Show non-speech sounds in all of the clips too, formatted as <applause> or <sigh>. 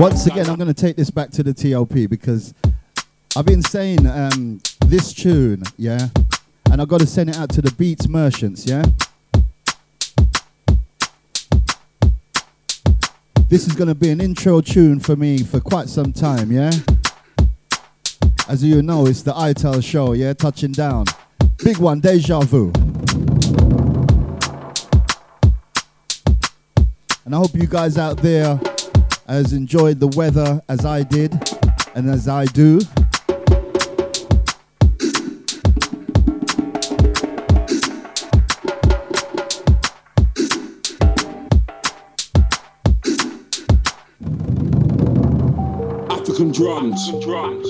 Once again, I'm going to take this back to the TLP because I've been saying um, this tune, yeah, and I've got to send it out to the Beats merchants, yeah. This is going to be an intro tune for me for quite some time, yeah. As you know, it's the Ital show, yeah, touching down. Big one, Deja Vu. And I hope you guys out there has enjoyed the weather as I did and as I do. African drums. drums.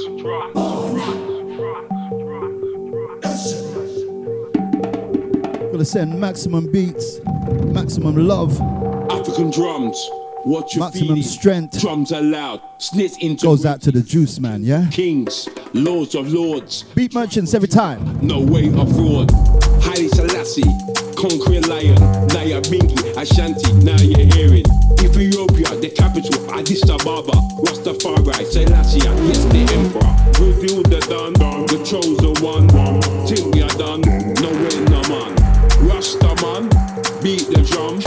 Gotta send maximum beats, maximum love. African drums. What you Maximum feeling? strength. Drums are loud. Snits into Goes out to the juice man, yeah? kings, lords of lords. Beat merchants every time. No way of fraud. Haile Selassie, conquering lion. Nyabinghi, Ashanti. Now you're hearing. Ethiopia, the capital. Addis Ababa, Rastafari, Selassie. Yes, the emperor. Reveal the done, the chosen one. Think we are done. No way, no man. Rasta man, beat the drum.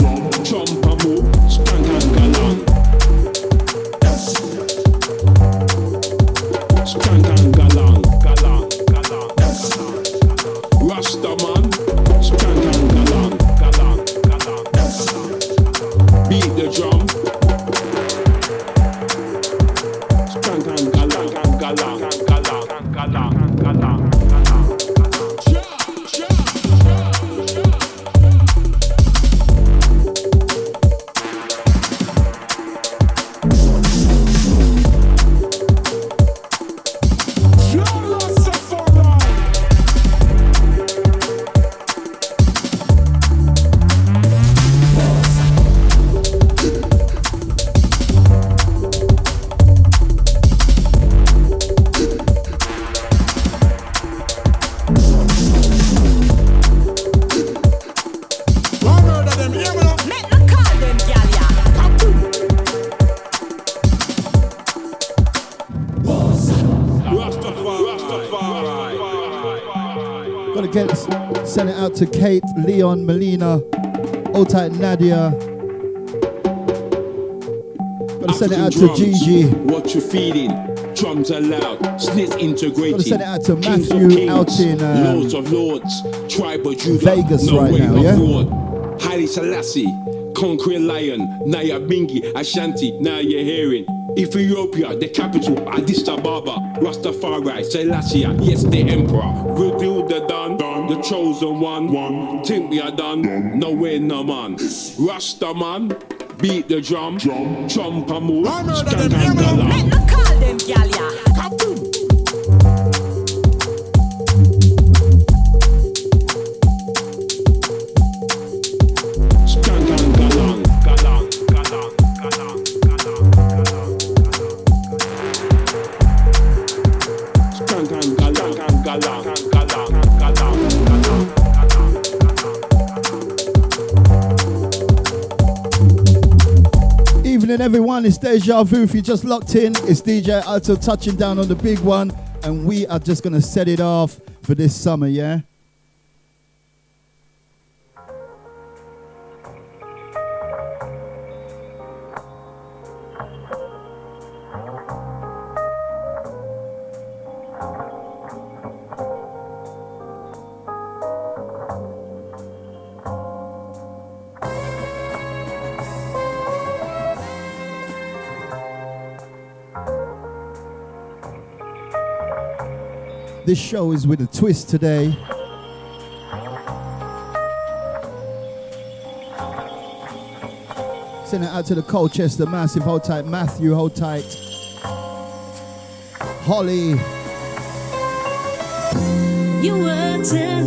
Out to Kate, Leon, Melina, Old Tight Nadia. Gotta send it out to Drums, Gigi. What you feeling? Drums are loud, snits integrated. Gotta send it out to Matthew kings, out in, um, Lords of Lords, Tribe of Judah, Vegas no right way now, of yeah? Haile Selassie, conquering lion, Nyabinghi, Ashanti, now you're hearing. Ethiopia, the capital, Addis Ababa, Rastafari, Selassie, yes, the emperor. Reveal the done, done. the chosen one. one. Think we are done, no way, no man. Rasta man, beat the drum, trump a move, skank and galang. Make me call them, gal, yeah. It's Deja Vu. If you just locked in, it's DJ Alto touching down on the big one, and we are just gonna set it off for this summer, yeah. This show is with a twist today. Send it out to the Colchester Massive. Hold tight, Matthew. Hold tight, Holly. You were telling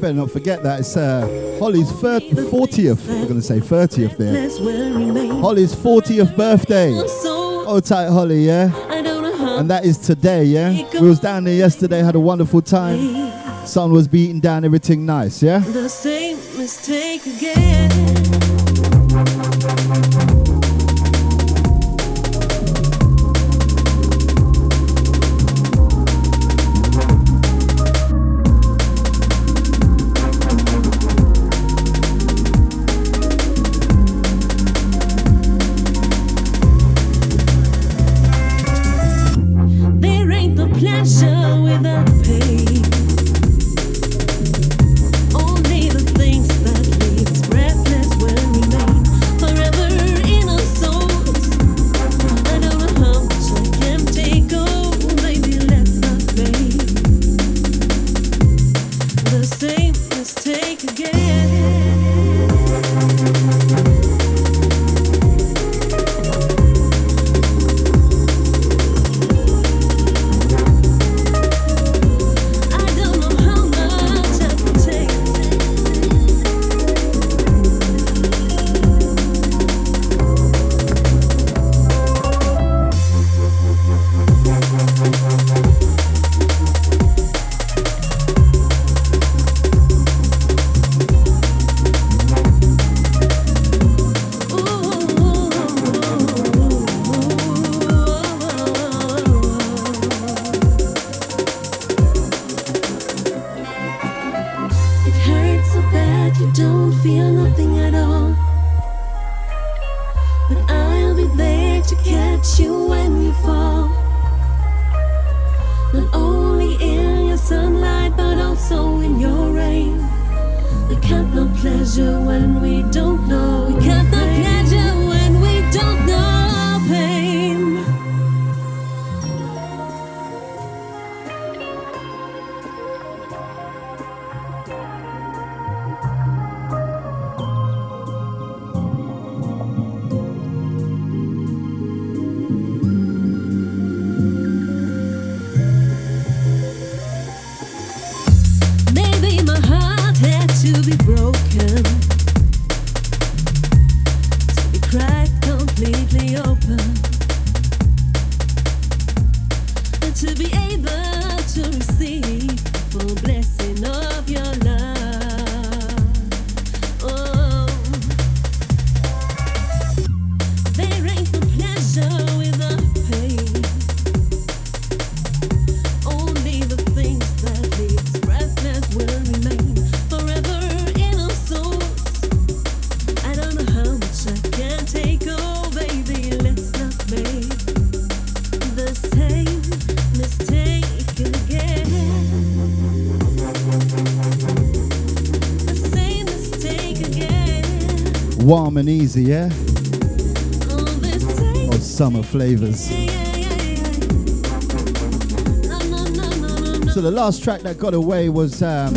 better not forget that. It's uh, Holly's thir- 40th. I'm going to say 30th there. Breathless will remain. Holly's 40th birthday. Oh, tight, Holly, yeah? I don't know how. And that is today, yeah? We was down there yesterday, had a wonderful time. Sun was beating down, everything nice, yeah? the same mistake again. No, flavors. So the last track that got away was um,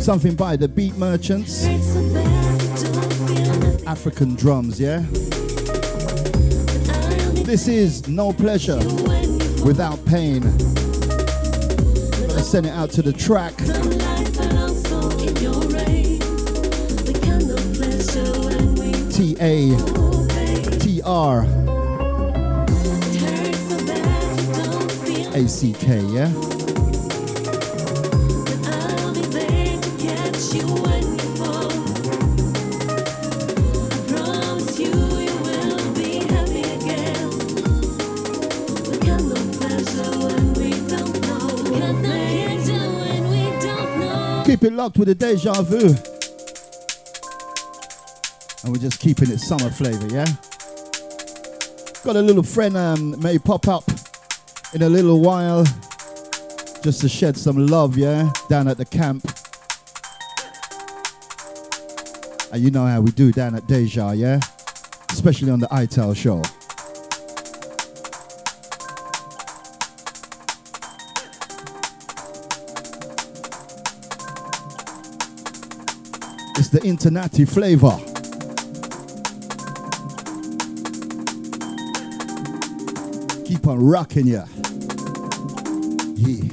something by the Beat Merchants. African drums, yeah? This is No Pleasure. Without Pain. Gonna send it out to the track. A. T R A C K, yeah? Keep it locked with the deja vu. We're just keeping it summer flavor, yeah? Got a little friend um, may pop up in a little while just to shed some love, yeah? Down at the camp. And you know how we do down at Deja, yeah? Especially on the Ital show. It's the Internati flavor. I'm rocking you. Yeah.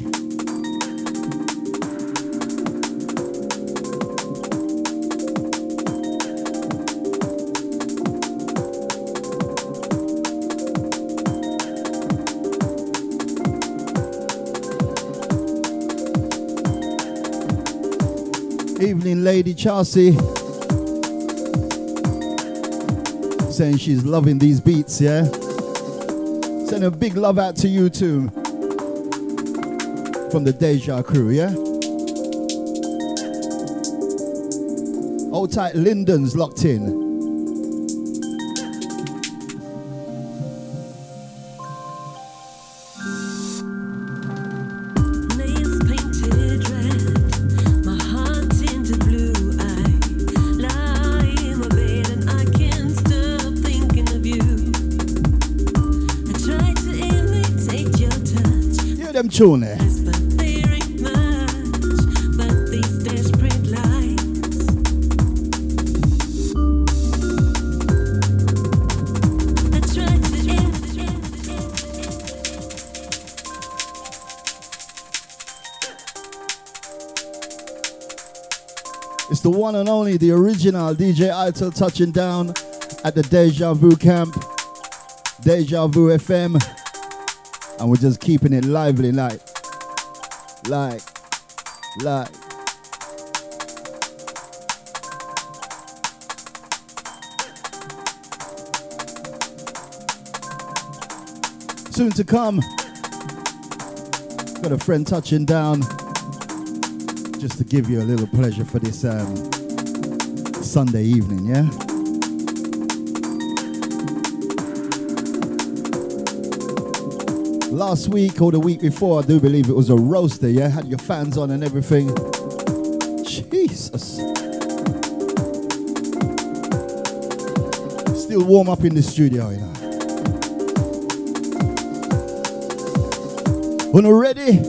Evening, Lady Chelsea. Saying she's loving these beats, yeah? A big love out to you too. From the Deja crew, yeah? Old tight Linden's locked in. Imitate. It's the one and only, the original DJ Ital touching down at the Deja Vu camp, Deja Vu FM, and we're just keeping it lively, like, like, like. Soon to come. Got a friend touching down just to give you a little pleasure for this um, Sunday evening, yeah? Last week or the week before, I do believe it was a roaster, yeah? Had your fans on and everything. Jesus. Still warm up in the studio, you know. When we're ready,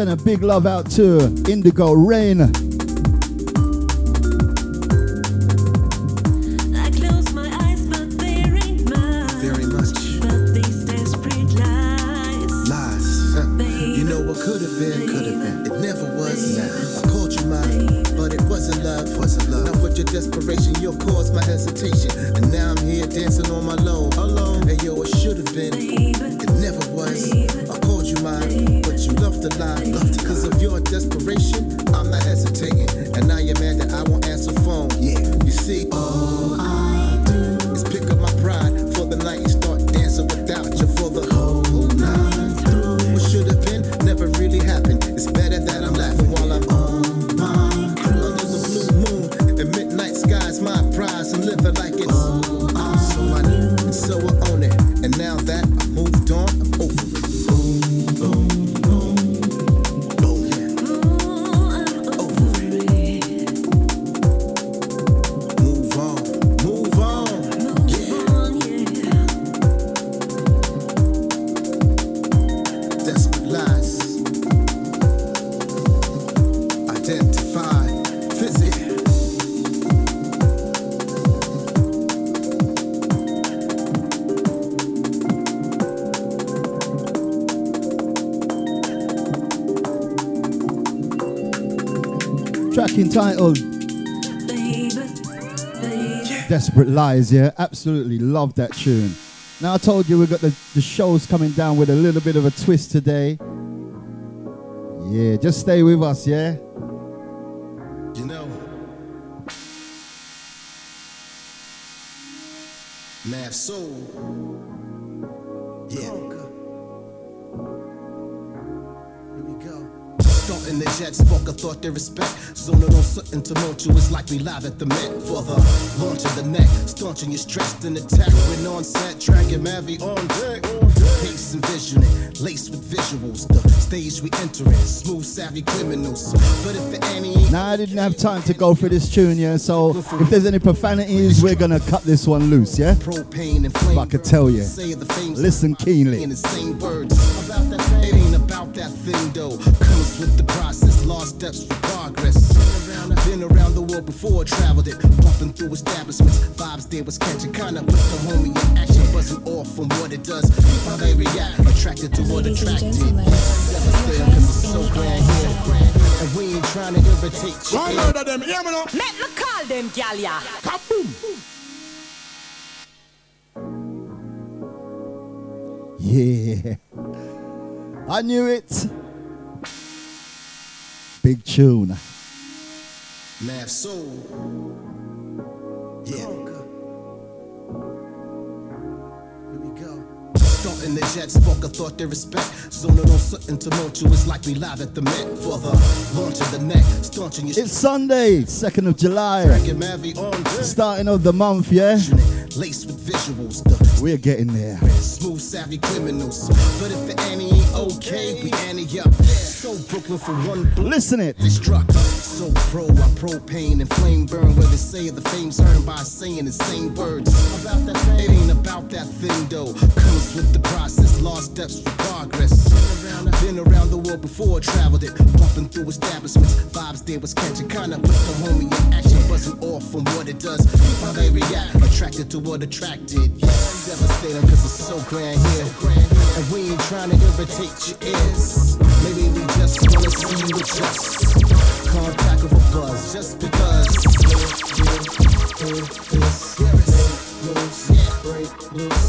send a big love out to Indigo Reign. Desperate Lies, yeah? Absolutely love that tune. Now I told you we've got the, the shows coming down with a little bit of a twist today. Yeah, just stay with us, yeah? You know. Mav Soul. Yeah. Here we go. Starting the jet, spoke a thought they respect. On something tumultuous like we live at the Met. For the launch of the neck, staunching your stressed and attack. When on set, dragging Mavi on deck. pace and visioning, laced with visuals. The stage we entering, smooth, savvy criminals. But if the Annie Now I didn't have time to go through this tune, yeah. So if there's any profanities, we're gonna cut this one loose, yeah. propane and flame. But I could tell you. Say the fame Listen keenly. In the same words. About that thing. It ain't about that thing though. Comes with the process, lost steps for progress. Been around the world before, traveled it, bumping through establishments. Vibes there was catching, kinda put the homie in action, buzzing off from what it does. How they react, attracted to what attracted. gentlemen, Devastating, cause it's so grand here. And we ain't trying to irritate you. One murder them, hear me now. Make me call them gal ya. Kaboom. Yeah. I knew it. Big tune. Mav Soul. Yeah. Here we go. Starting the jet, spark a thought they respect. Zoning on something tumultuous like we live at the Met for the launch of the neck. Staunching your It's Sunday, 2nd of July. Dragon Mavi on deck. Starting of the month, yeah. Laced with visuals, the We're getting there. smooth, savvy criminals. But if the Annie ain't okay, we Annie up. So Brooklyn for one blow. Listen it. Struck. So pro, I propane and flame burn. Where they say the fame's earned by saying the same words. About that thing. It ain't about that thing though. Comes with the process, lost steps for progress. Been around the world before, traveled it, bumping through establishments. Vibes there was catching, kinda put the homie in action, buzzing off from what it does. How they react, attracted to what attracted. Devastating cause it's so grand here. And we ain't trying to irritate your ears. Maybe we just wanna see you adjust. Contact of a buzz, just because.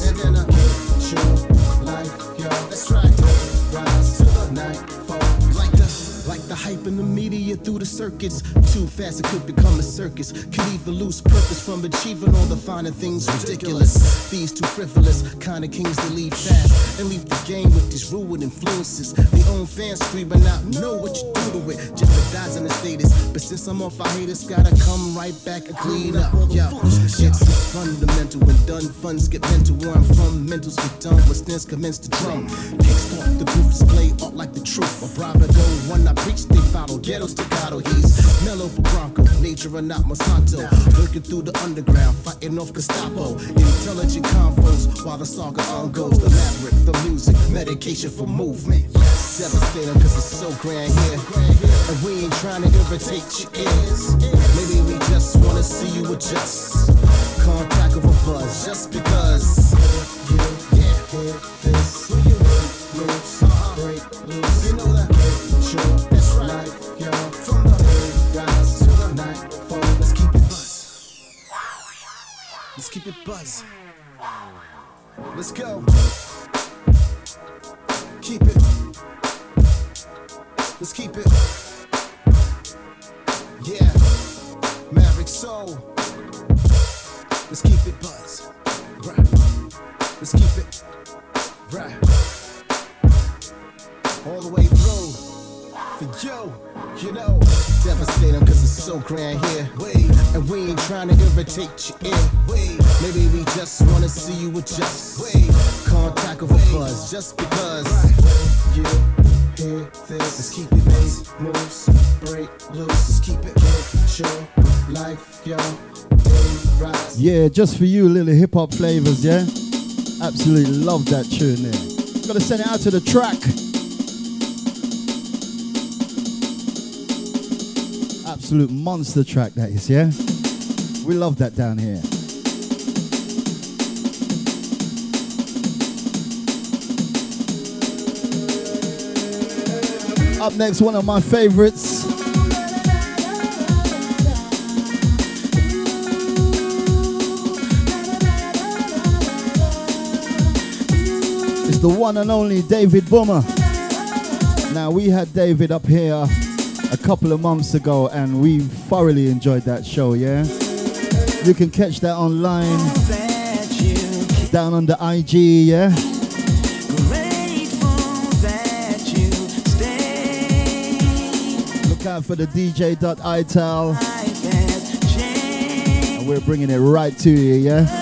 And then I get your life, yo. That's right. Rise to the nightfall. Hype in the media through the circuits. Too fast it could become a circus. Could even lose purpose from achieving all the finer things ridiculous. These too frivolous, kind of kings to leave fast and leave the game with these ruined influences. They own fans screaming out, know what you do to it. Just the dies in the status. But since I'm off, I haters gotta come right back and clean up. Yo, it's fundamental when done. Funds get mental where I'm from. Mentals get done when stents commence to drum. Kickstart the booth display art like the truth. A bravado, one I preach, they follow. Ghetto staccato, he's mellow Bronco. Nature or not Monsanto. Working through the underground, fighting off Gestapo. Intelligent convos while the saga on goes. The maverick, the music, medication for movement. Devastating cause it's so grand here. And we ain't trying to irritate your ears. Maybe we just wanna see you adjust. Contact of a buzz just because. You, yeah, hear this. You break loose. Keep it buzz. Let's go. Keep it. Let's keep it. Yeah. Maverick Soul. Let's keep it buzz. Right. Let's keep it. Right. All the way through. For you, you know. Devastating cause it's so grand here. Wait. And we ain't trying to irritate your ear. Wait. Maybe we just wanna see you adjust. Wait. Contact of a buzz just because. You hear this. Let's keep it base, moves, break loose. Let's keep it get your life, yo. Yeah, just for you, little hip hop flavors, yeah? Absolutely love that tune there. Gotta send it out to the track. Absolute monster track, that is, yeah? We love that down here. Up next, one of my favorites. It's the one and only David Boomer. Now, we had David up here a couple of months ago and we thoroughly enjoyed that show, yeah? You can catch that online down on the IG, yeah? Look out for the DJ.ital and we're bringing it right to you, yeah?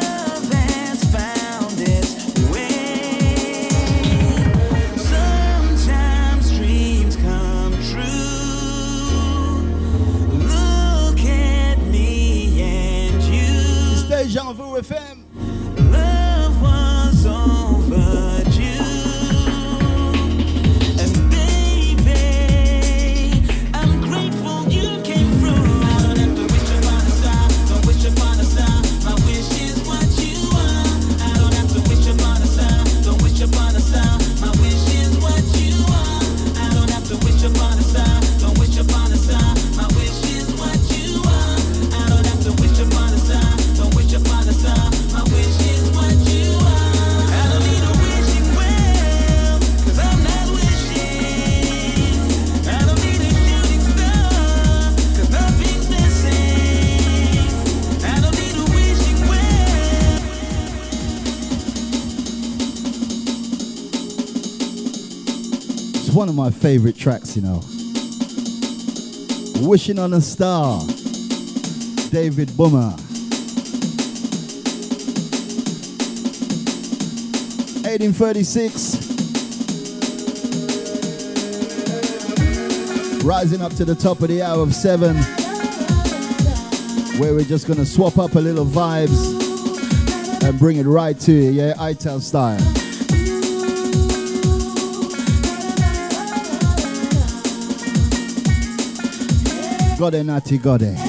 One of my favorite tracks, you know. Wishing on a Star, David Boomer. 1836. Rising up to the top of the hour of seven, where we're just gonna swap up a little vibes and bring it right to you, yeah, ITAL style. Got it, Natty,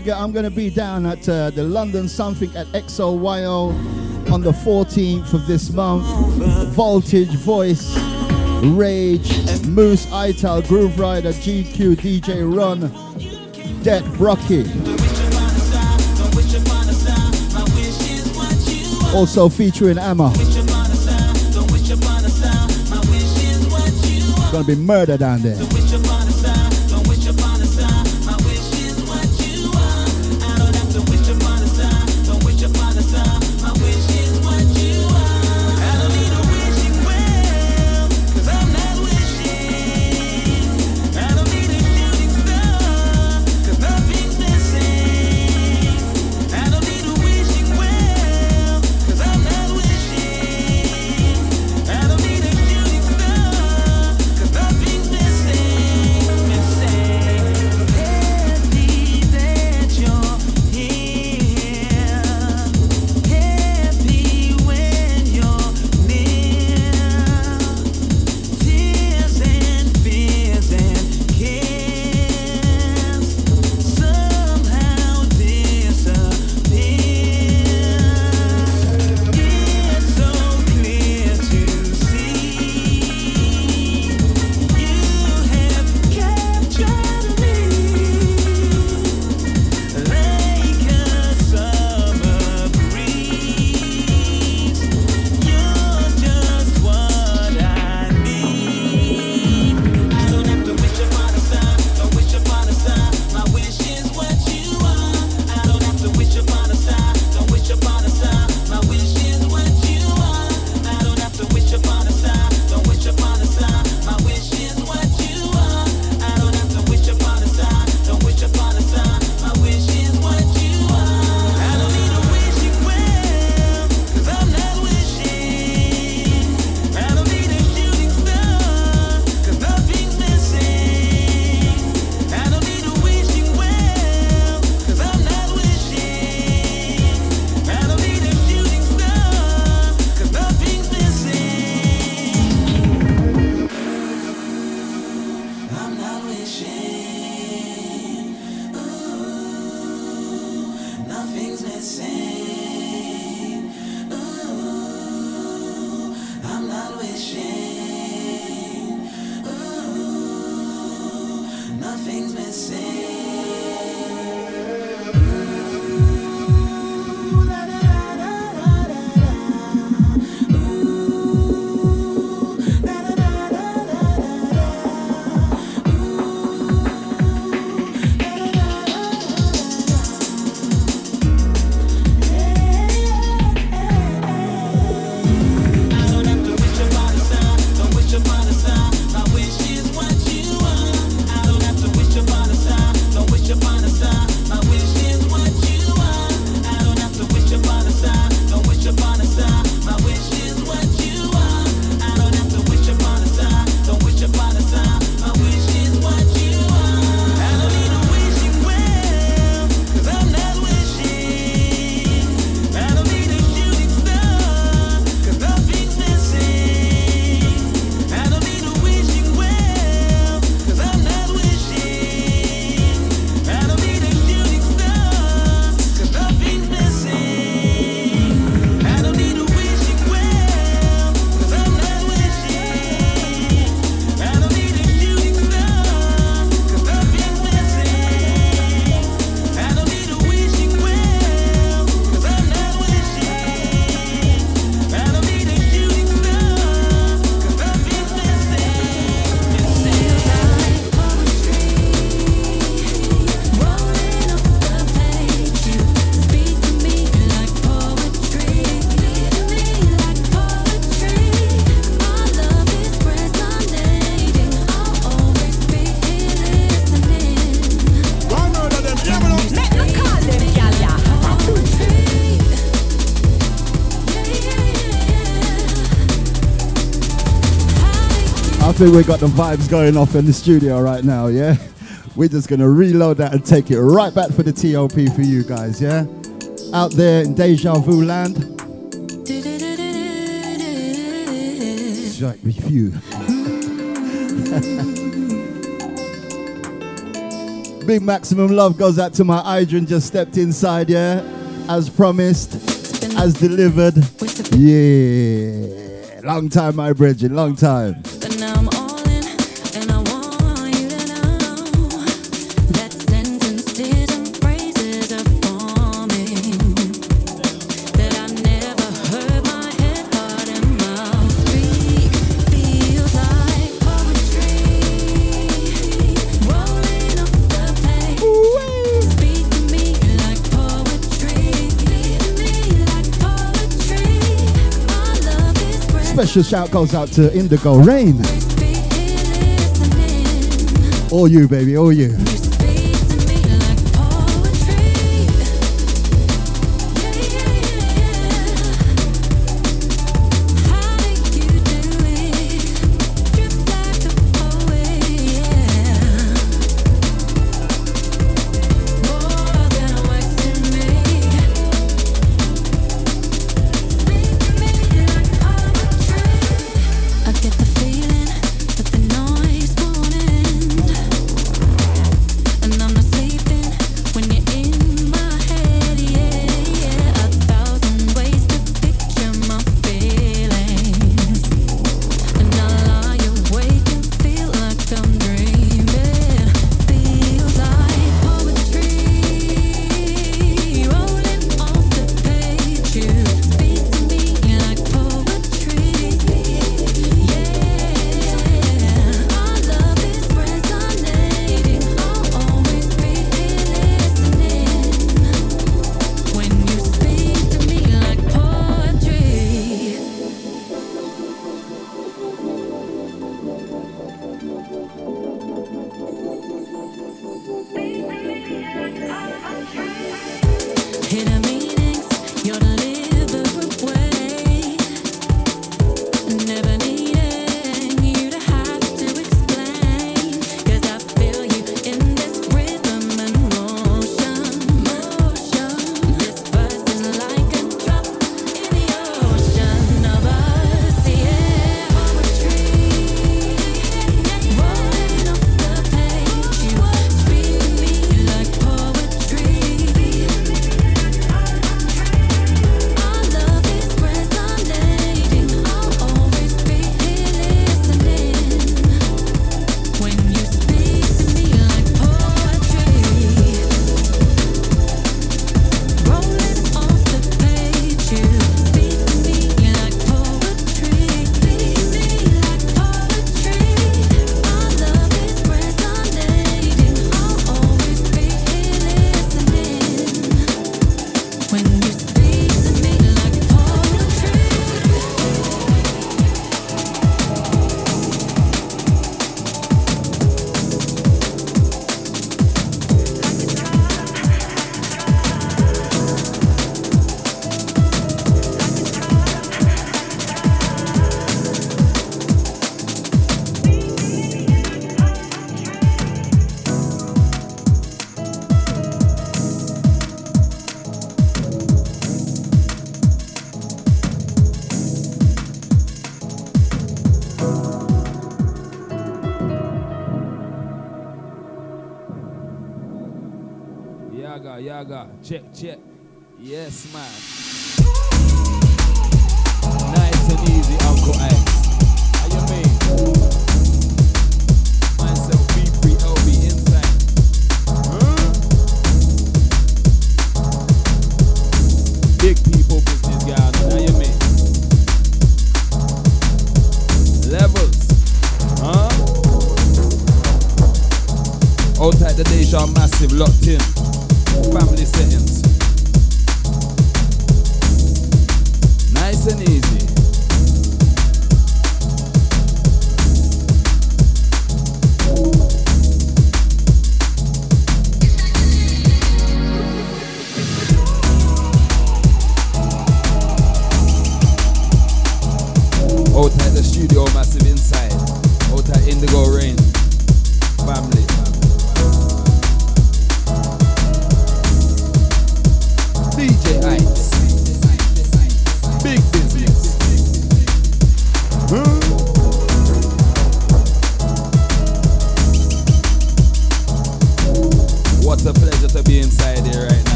forget, I'm going to be down at uh, the London Something at XOYO on the 14th of this month. Voltage, Voice, Rage, Moose, Ital, Grooverider, GQ, DJ Run, Det Brocky. Also featuring Emma. Gonna be murder down there. Think we got the vibes going off in the studio right now, yeah? <laughs> We're just gonna reload that and take it right back for the TOP for you guys, yeah? Out there in Deja Vu land. Strike with you. <laughs> Big maximum love goes out to my Idrin just stepped inside, yeah? As promised, as delivered. Yeah. Long time, my bridging, long time. Special shout goes out to Indigo Reign. All you, baby, all you.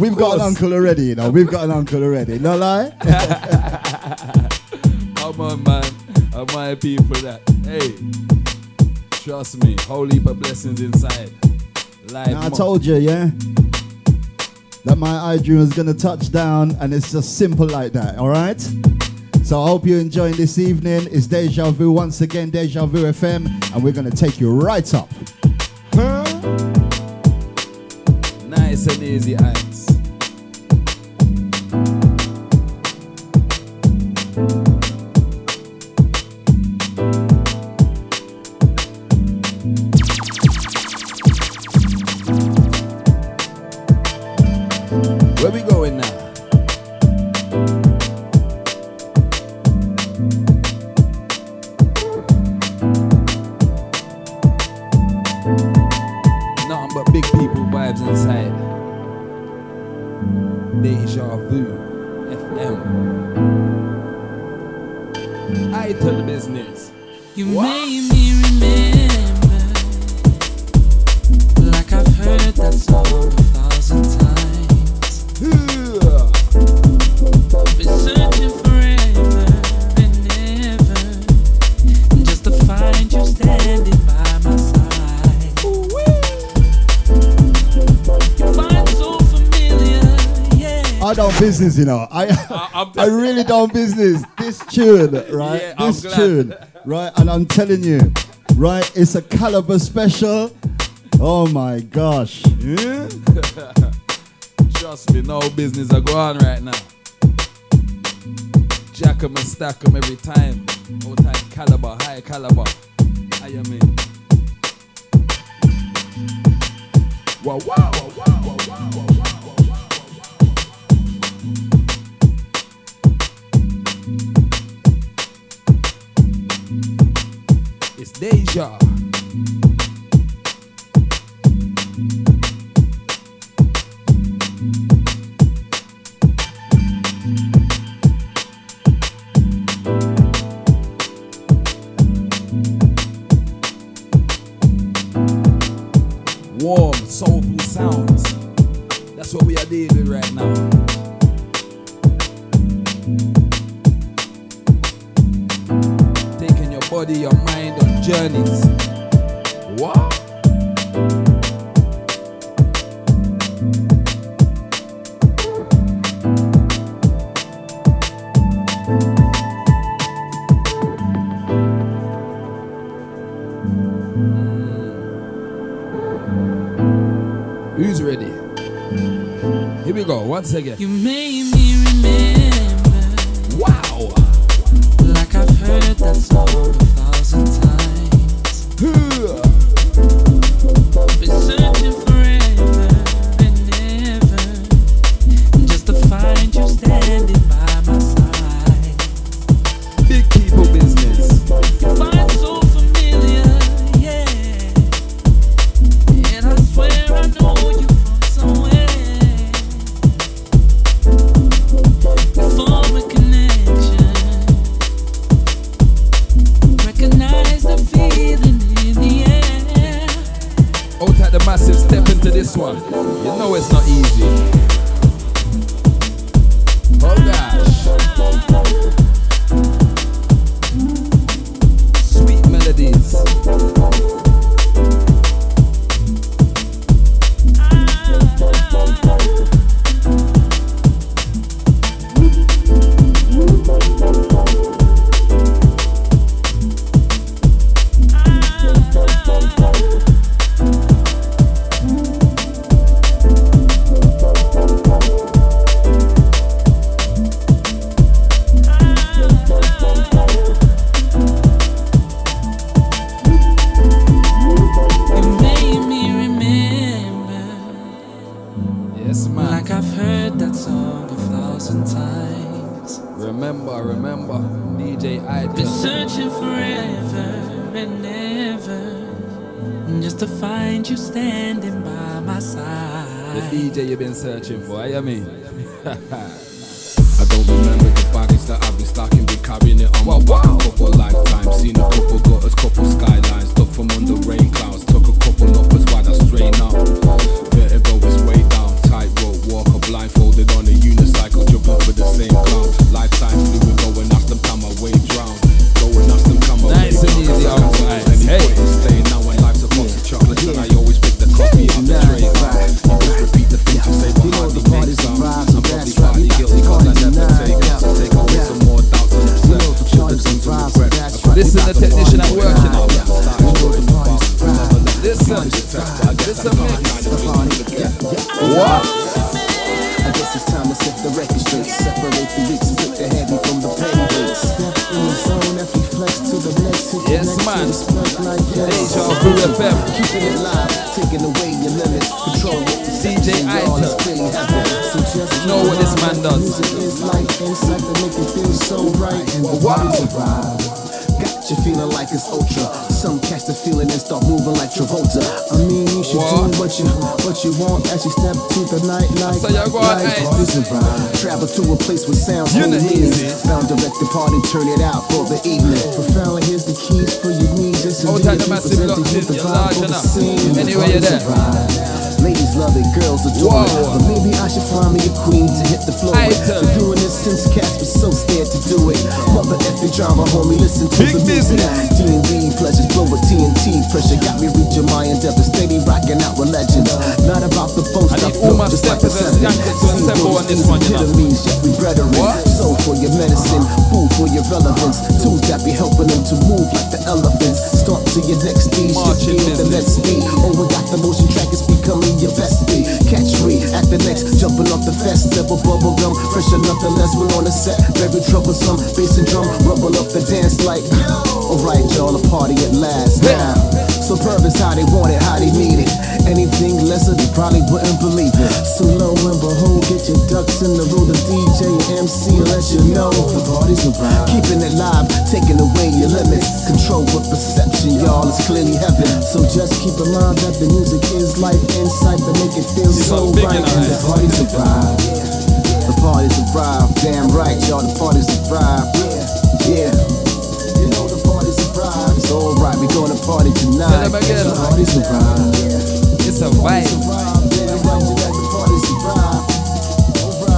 We've course. got an uncle already, you know. We've got an uncle already. No lie. <laughs> Come on, man. Admire people that. Hey, trust me. Holy, but blessings inside. Life. Now, I told you, yeah. That my iDream is gonna touch down, and it's just simple like that. All right. So I hope you're enjoying this evening. It's Deja Vu once again, Deja Vu FM, and we're gonna take you right up. Nice and easy. business, you know. I <laughs> I, <laughs> I really don't business. This tune, <laughs> right? Yeah, this tune, right? And I'm telling you, right? It's a caliber special. Oh my gosh. Yeah? Trust me, no business are going right now. Jack Jack 'em and stack 'em every time. All time caliber, high caliber. I am in. Wow, wow, wow, wow. Yeah. Pode seguir. ride. Got you feeling like it's ultra. Some catch the feeling and start moving like Travolta. I mean, you should what? do what you what you want as you step to the night. Like this ride. Travel to a place with sounds you Found direct the party, turn it out for the evening. Profoundly, here's the keys for your needs. Just to the massive the vibe. Anyway, you're there love it, girls adore it. But maybe I should find me a queen to hit the floor with. Been doing this since cats was so scared to do it. Mother effing drama, homie, listen to Big the music. D&D pleasures, blow with TNT pressure. Got me reaching my endeavor, steady rocking out with legends. Not about the boast, I I need all my just like a steppers and seven. jackets to assemble on this one, you know. Epitomes, yet we brethren. What? Soul for your medicine, food for your relevance. Tools that be helping them to move like the elephants. Start to your next D, Marching shift the next. Oh, we got the motion track, it's becoming your Catch me at the next, jumping off the festival, bubble gum. Fresh enough, less when on the set. Very troublesome, bass and drum, rumble up the dance like. Alright, y'all, a party at last now. Superb is how they want it, how they need it. Anything lesser, they probably wouldn't believe it. So lo and behold, get your ducks in the row. The DJ and MC let you know the party's around. Keeping it live, taking away your limits. Control with perception, y'all, it's clearly heaven. So just keep in mind that the music is life insight that make it feel so right. And the party's arrived. The party's arrived. Damn right, y'all, the party's arrived. Yeah, yeah. We gonna party tonight. Again. The party's arrived. It's a vibe.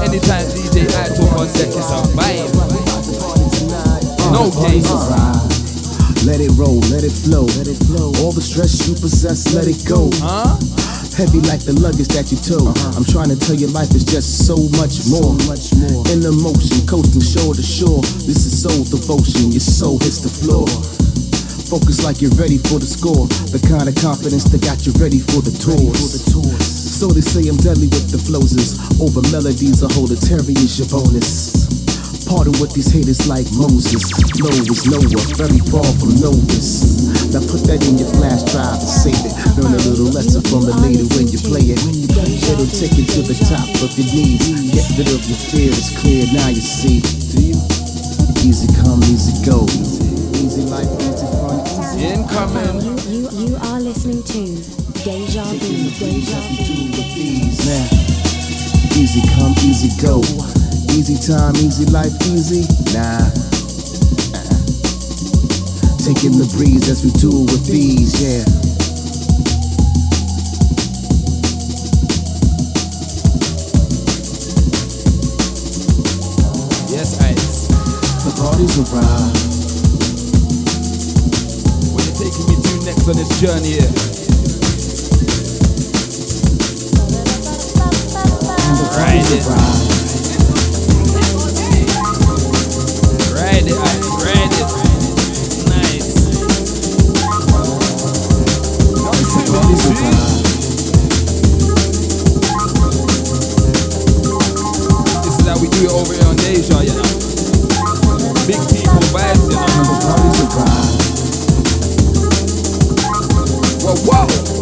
Anytime DJ I talk on deck, it's a vibe. No games. Let it roll, let it flow. Let it flow. All the stress you possess, let it go. Huh? Heavy like the luggage that you tow. Uh-huh. I'm trying to tell you life is just so much more. much more. In the motion, coasting shore to shore. This is soul devotion. Your soul hits the floor. Focus like you're ready for the score. The kind of confidence that got you ready for the tours. So they say I'm deadly with the flows. Over melodies, a whole terry is your bonus. Pardon with these haters like Moses. Flow is nowhere, very far from novice. Now put that in your flash drive and save it. Learn a little lesson from the lady when you play it. It'll take you to the top of your knees. Get rid of your fear, it's clear now you see. Easy come, easy go. Easy life, easy fun. Incoming. You, you, you are listening to Deja Vu, Deja Vu. Now, easy come, easy go. Easy time, easy life, easy. Nah. Uh-uh. Taking the breeze as we do with these, yeah. Yes, ice. The party's arrived. Next on this journey here? Ride it. Ride it. Ride it. Nice. This is how we do it over here on Deja, you know. Big people vibes, you know. Whoa, whoa.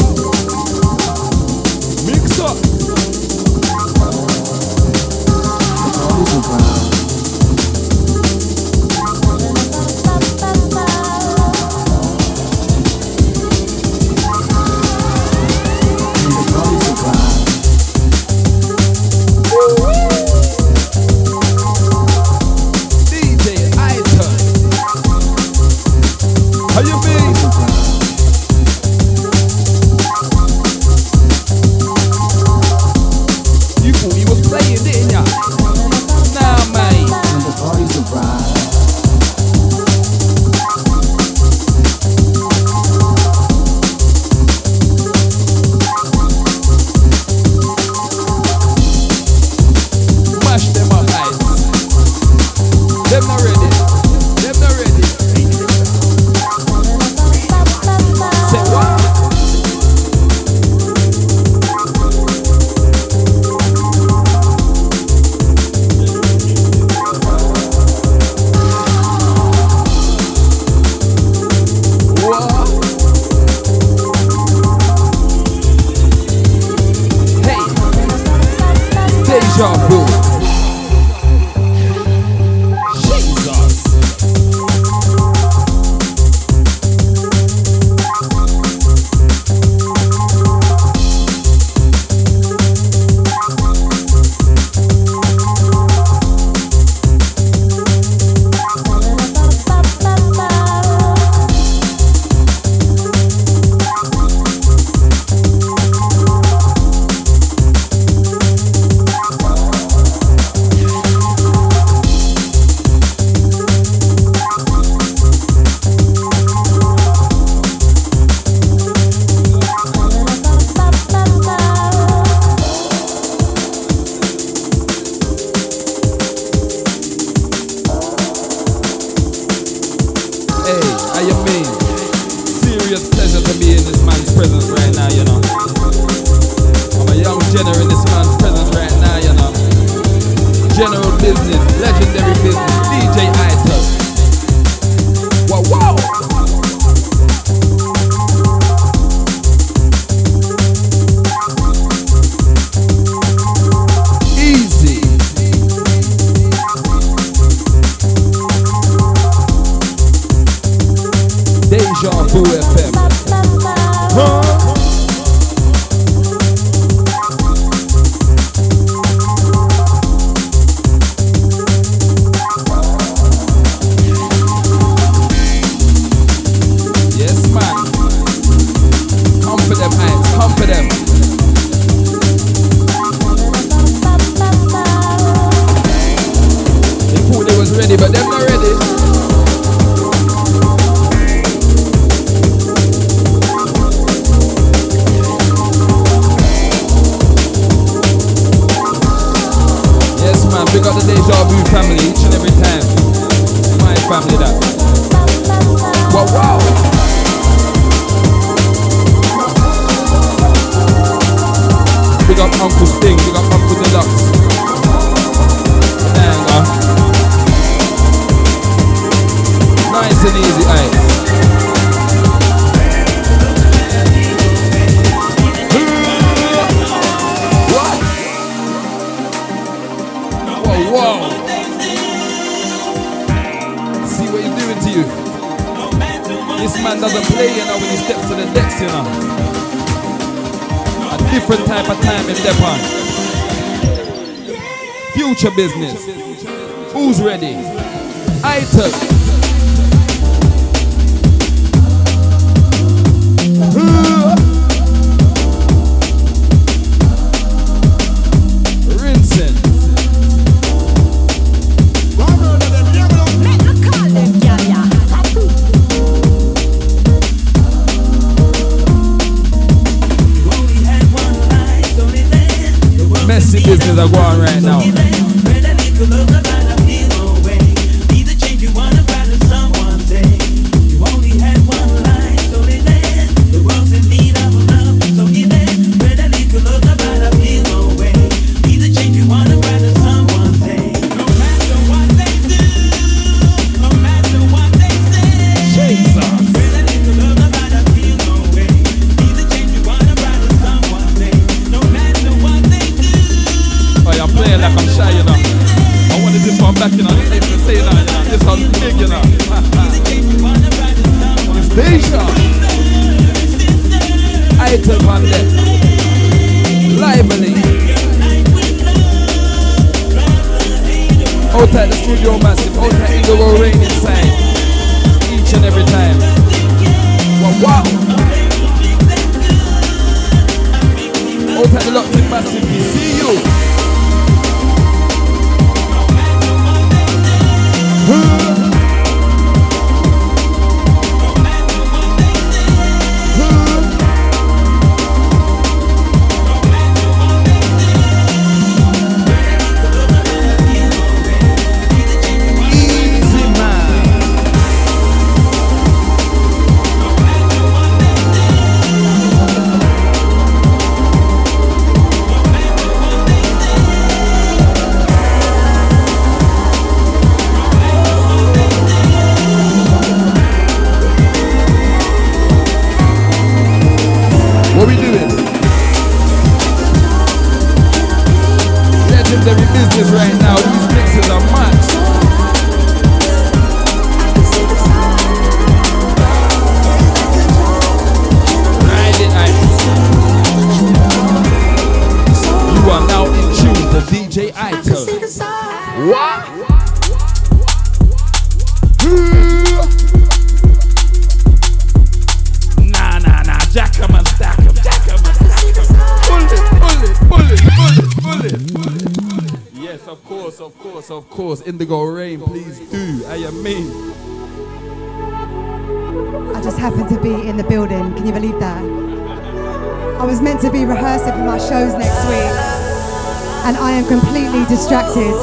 distracted.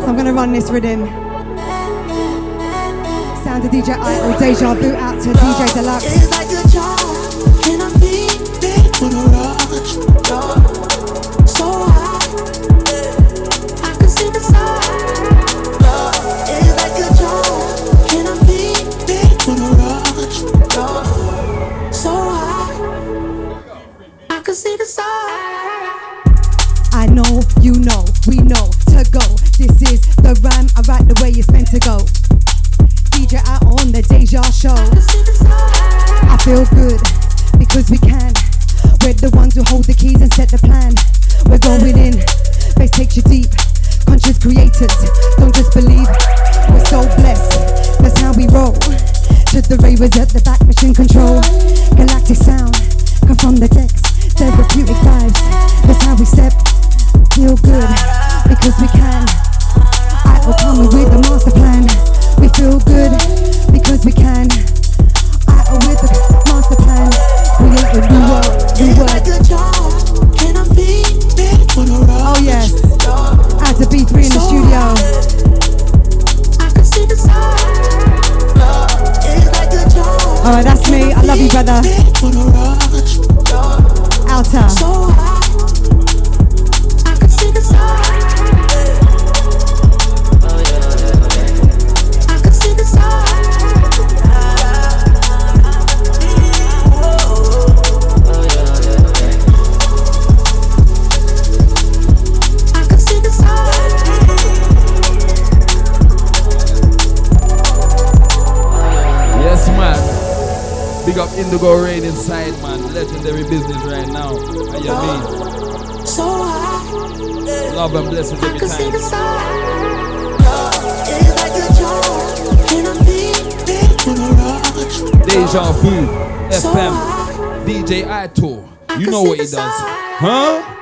So I'm going to run this rhythm. Sound to DJ Ital, Deja Vu out to DJ Deluxe. Know what he does. Huh?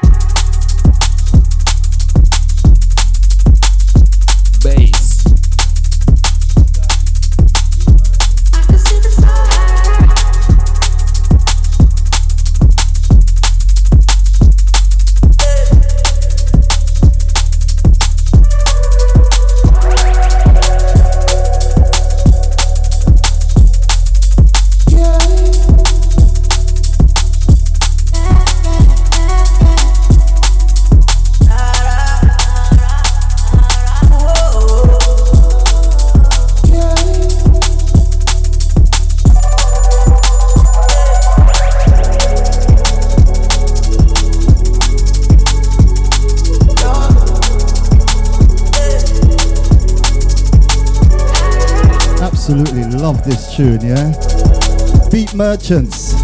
Yeah? Beat Merchants.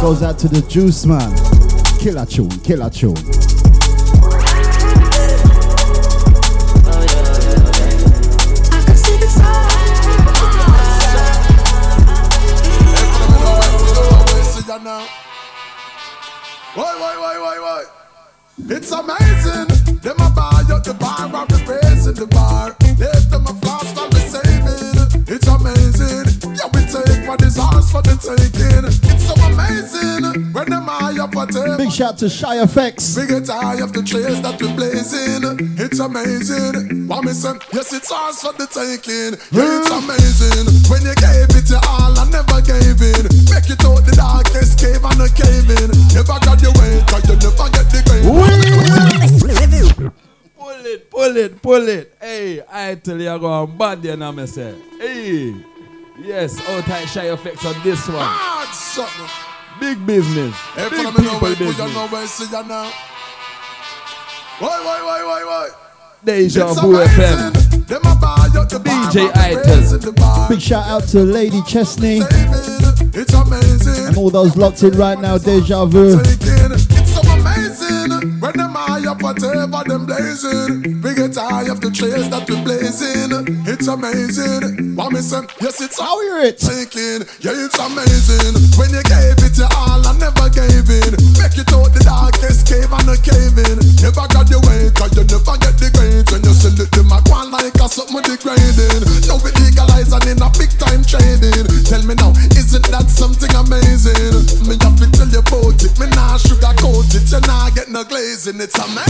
Goes out to the Juice Man. Killer tune, killer tune. Shout to Shy FX. We get high of the trails that we blazing. It's amazing. What me? Yes, it's ours for the taking. Yeah, it's amazing. When you gave it your all, I never gave in. Make it out the darkest cave and a cave in. Never got your way, cause you never get the grade. Pull it, pull it, pull it. Hey, I tell you, I go on bad there now, me say. Hey, yes, all tight Shy FX on this one. Hard something. Big business. Hey, Big follow me now, people wait, business. know where see now. Why, why, why, why, why? Deja Vu. FM. Them a buy up the bar, DJ Ital. Big shout out to Lady Chesney It's amazing. and all those locked in right now. Deja Vu. Whatever them blazing. We get high of the trails that we blazing. It's amazing. What me say? Yes, it's how you it. Taking. Yeah, it's amazing. When you gave it your all, I never gave in. Make it out the darkest cave and a cave in. Never got your way, cause you never get the grade. When you sell it, them a go on like a something degrading. Now we legalize and in a big time trading. Tell me now, isn't that something amazing? Me have to tell you about it. Me nah sugarcoat it. You nah get no glazing. It's amazing.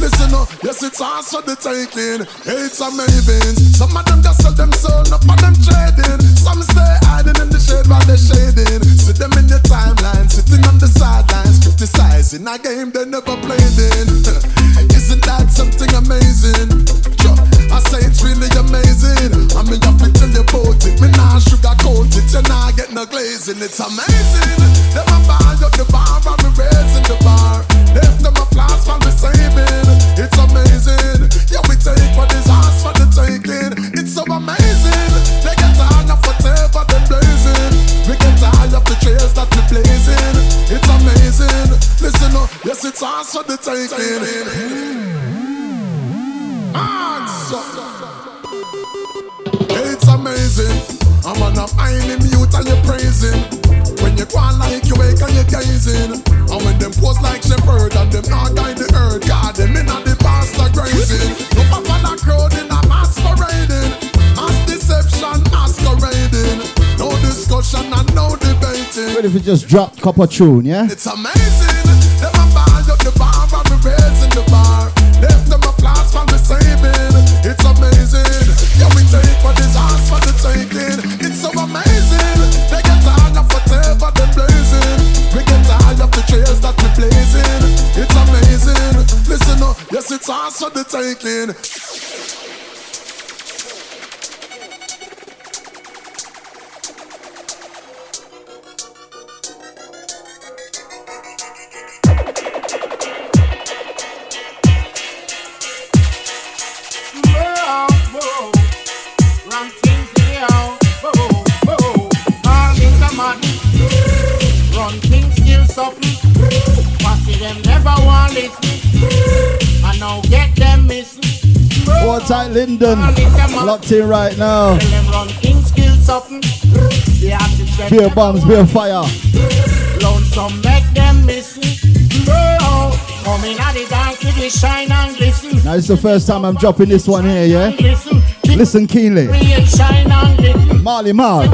Listen up, yes, it's ours for the taking. It's amazing. Some of them just sell them soul, enough of them trading. Some stay hiding in the shade while they're shading. See them in your timeline, sitting on the sidelines, criticizing a game they never played in. <laughs> Isn't that something amazing? I say it's really amazing. I mean, you have tell you about it. Me nah sugarcoat it, you nah get no glazing. It's amazing. Them a buy up the bar and we raising the bar. Left them saving. It's amazing. Yeah, we take what is ours for the taking. It's so amazing. They get high whatever them blazing. We get high the trails that we blazing. It's amazing. Listen yes, it's ours for the taking. It's amazing. I'm on a mining mute and you're praising you like you wake and you gazing. And when them pose like shepherd and them not guide the earth, God, them in the past like grazing. No papa not masquerading. Mass deception, masquerading. No discussion and no debating. Ready if you just drop copper tune, yeah? It's amazing. Ours for the taking. Tight, Lyndon. Locked in right now. Tell them run things still something. The artist get Beer bombs, beer fire. Lonesome make them. Whoa. Coming at the dance with the shine and glisten. Now, it's the first time I'm dropping this one here, yeah? Listen. Keenly. Real shine and glisten. Marley Mark.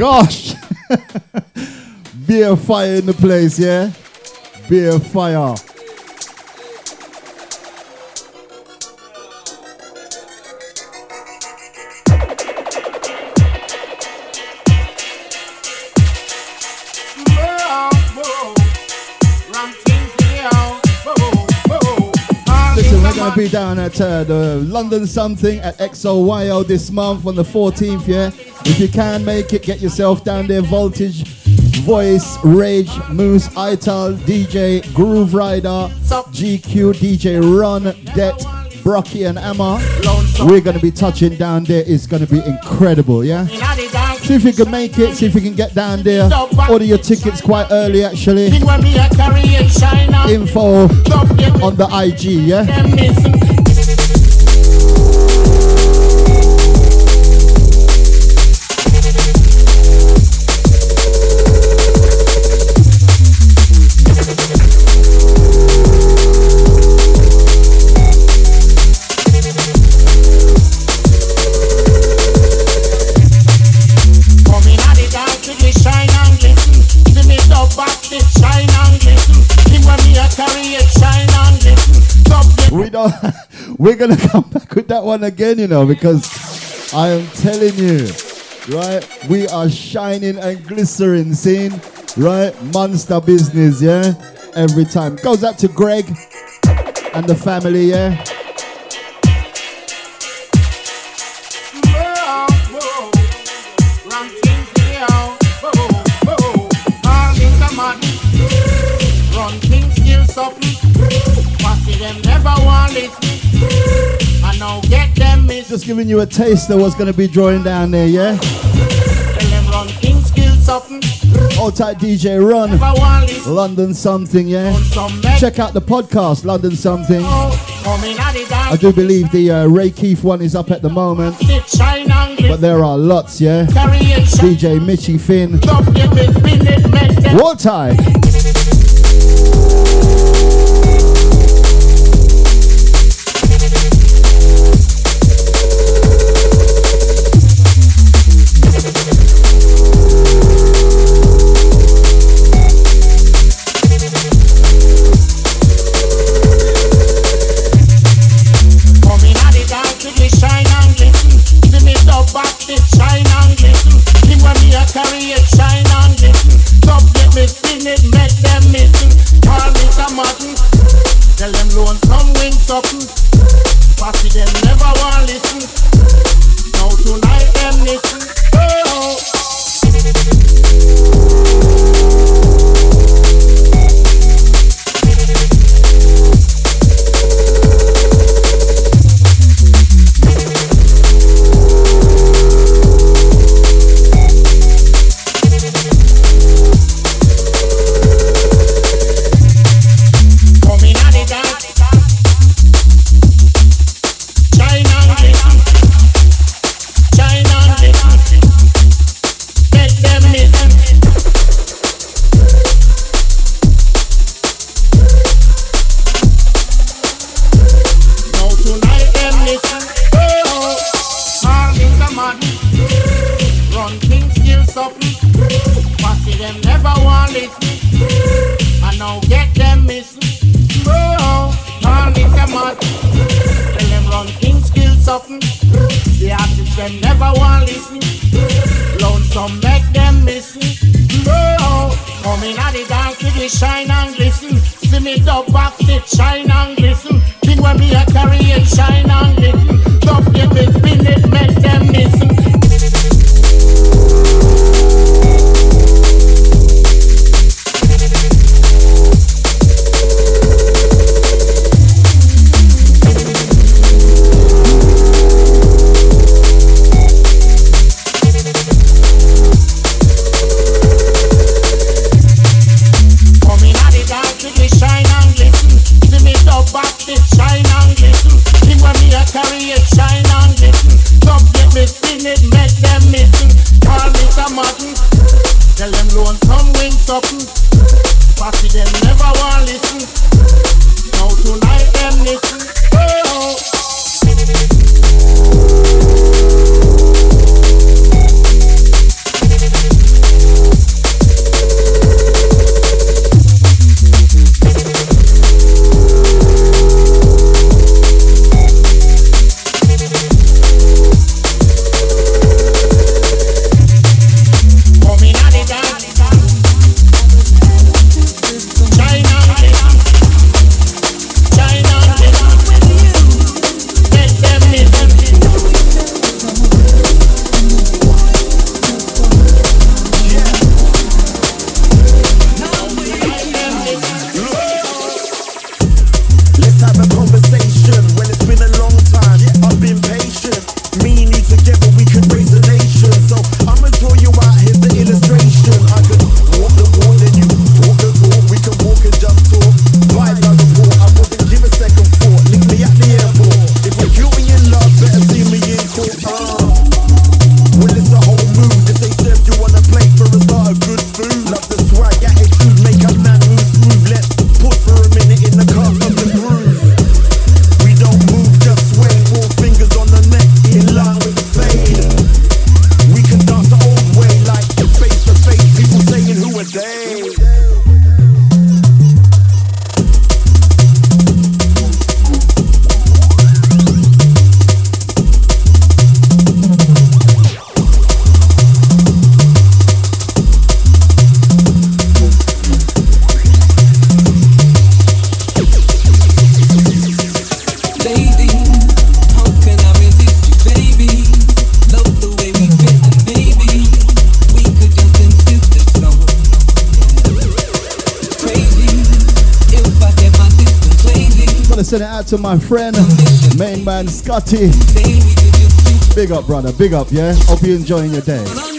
Gosh. <laughs> Beer fire in the place, yeah? Beer fire. Whoa, whoa. Run things down. Whoa, whoa. All Listen, we're a going to be down at uh, the London something at XOYO this month on the 14th, yeah? If you can't make it, get yourself down there. Voltage, Voice, Rage, Moose, Ital, DJ, Grooverider, GQ, DJ Run, Det, Brockie, and Emma. We're going to be touching down there. It's going to be incredible, yeah? See if you can make it, see if you can get down there. Order your tickets quite early, actually. When me a carry it shine on. Info on the IG, yeah? We don't. <laughs> We're gonna come back with that one again, you know, because I am telling you, right? We are shining and glistering, seeing, right? Monster business, yeah. Every time goes out to Greg and the family, yeah. Them never want listen. I now get them. Just giving you a taste of what's gonna be drawing down there, yeah. Tell them run things still something. Hold tight, DJ Run. Never want listen. London something, yeah. Check out the podcast, London something. the I do believe the uh, Ray Keith one is up at the moment, It shine and glisten. but there are lots, yeah. It. DJ Mitchy Finn. Dub it, we spin it, make them What time? my friend, main man Scotty. Big up, brother. Big up, yeah. Hope you're enjoying your day.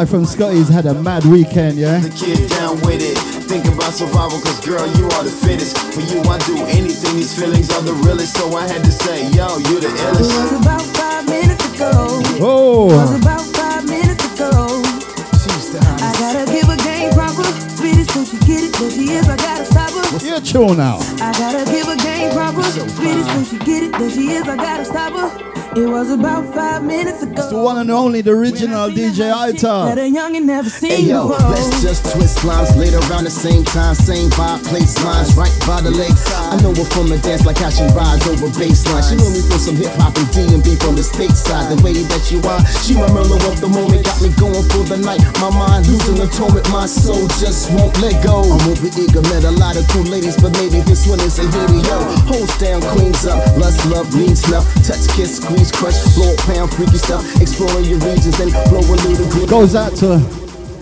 It from Scotty's had a mad weekend, yeah? The kid down with it. Think about survival, cause girl, you are the fittest. For you, I do anything. These feelings are the realest. So I had to say, yo, you the It was about five minutes ago. Oh. It was about five minutes ago. I gotta give her game proper. Speedy so she get it. There she is, I gotta stop her. You're chill now. I gotta give her game proper. Speedy so she get it. There she is, I gotta stop her. It was about five minutes ago. The one and only, the original DJ That Ita. a youngin' never seen Hey yo, before. let's just twist lines later around the same time, same vibe, place lines right by the lake. I know her from a dance like how she rides over baseline. She know me from some hip hop and D&B from the stateside. The way that you are, she my Merlot of the moment, got me going for the night. My mind losing atonement, my soul just won't let go. I'm over eager, met a lot of cool ladies, but maybe this one is a. Yo, holds down, cleans up, lust, love, needs love, touch, kiss, squeeze, crush, floor, pound, freaky stuff, exploring your regions, and blow a little green. Goes out to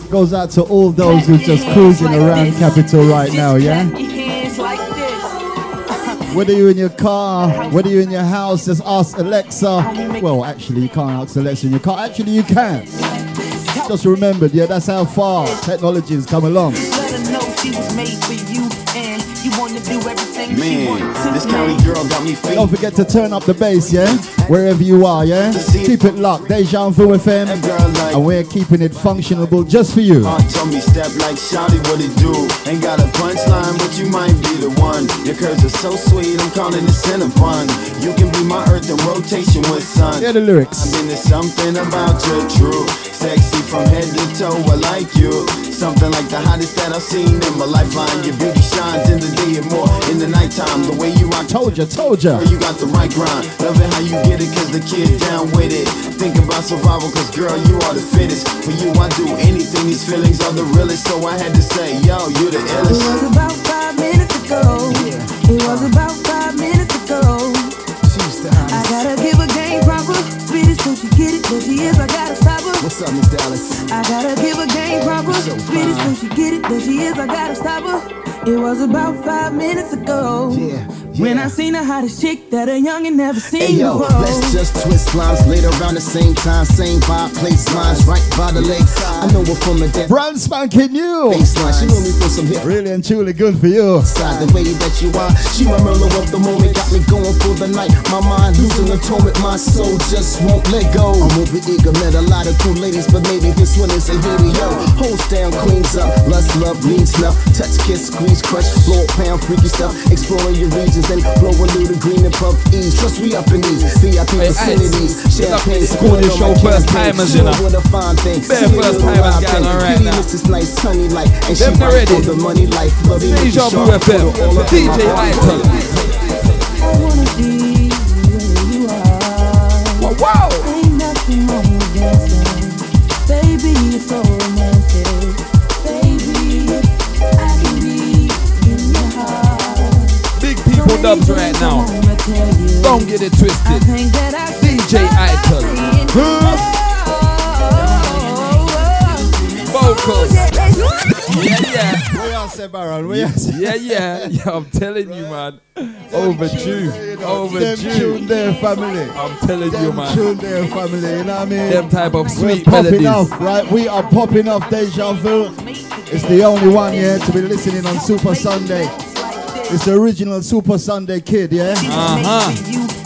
goes out to all those who's just cruising around capital right now, yeah? Whether you're in your car, whether you're in your house, just ask Alexa. Well, actually, you can't ask Alexa in your car. Actually, you can. Just remembered, yeah, that's how far technology has come along. Let her know she was made for you and you wanna do everything she Man, to this county girl got me. Don't forget to turn up the bass, yeah? Wherever you are, yeah? Keep it locked. Deja Vu FM. And we're keeping it functionable just for you. Heart told me step like Shawty, what it do? Ain't got a punchline, but you might be the one. Your curves are so sweet, I'm calling it Cinnabon. You can be my earth in rotation with sun. Yeah, the lyrics. I mean, there's something about you true. Sexy from head to toe, I like you. Something like the hottest that I've seen in my lifeline. Your beauty shines in the day and more in the nighttime. The way you rock. Told ya, told ya. Girl, you got the right grind. Love it how you get it, cause the kid down with it. Think about survival, cause girl, you are the fittest. For you, I do anything. These feelings are the realest. So I had to say, yo, you the illest. It was about five minutes ago. It was about five minutes ago. I gotta So she get it. There she is, I gotta stop her. What's up, Miss Dallas? I gotta give her game proper. So she get it. There she is, I gotta stop her. It was about five minutes ago. Yeah. When I seen the hottest chick that a youngin' never seen Hey yo, before. let's just twist lines later around the same time, same vibe, place lines right by the lake. I know we're from a dance. Brand spanking new. Baseline, she know me for some hip. Really and truly good for you. Side the way that you are, she my Merlot of the moment, got me going for the night. My mind losing atonement, my soul just won't let go. I'm over eager, met a lot of cool ladies, but maybe this one is a hero. Yo, holds down, cleans up, lust, love, needs love, touch, kiss, squeeze, crush, floor, pound, freaky stuff, exploring your regions, then blow a little green and puff ease. Trust we up in these VIP Hey, vicinities, Alex, champagne, it's cool this show, first timers, you know. What a fine thing. Bare See a first little timers live going thing. on right Pretty now. Mrs. Nice, honey, like, and she Them not right for the money, life, love, you Deja make Vu FM, all up my DJ heart. I wanna be where you are. Wow, Right now. I'ma tell you. Don't get it twisted. DJ Ital. Vocals. Yeah, yeah. Where you say, Baron? Where you? Yeah, yeah. Yeah, I'm telling you, man. Overdue. Them Overdue. tune there, family. I'm telling you, man. tune there, family. You know what I mean? Them type of We're sweet popping melodies. off, right? We are popping off Deja Vu. It's the only one, yeah, to be listening on Super Sunday. It's the original Super Sunday kid, yeah? Uh-huh.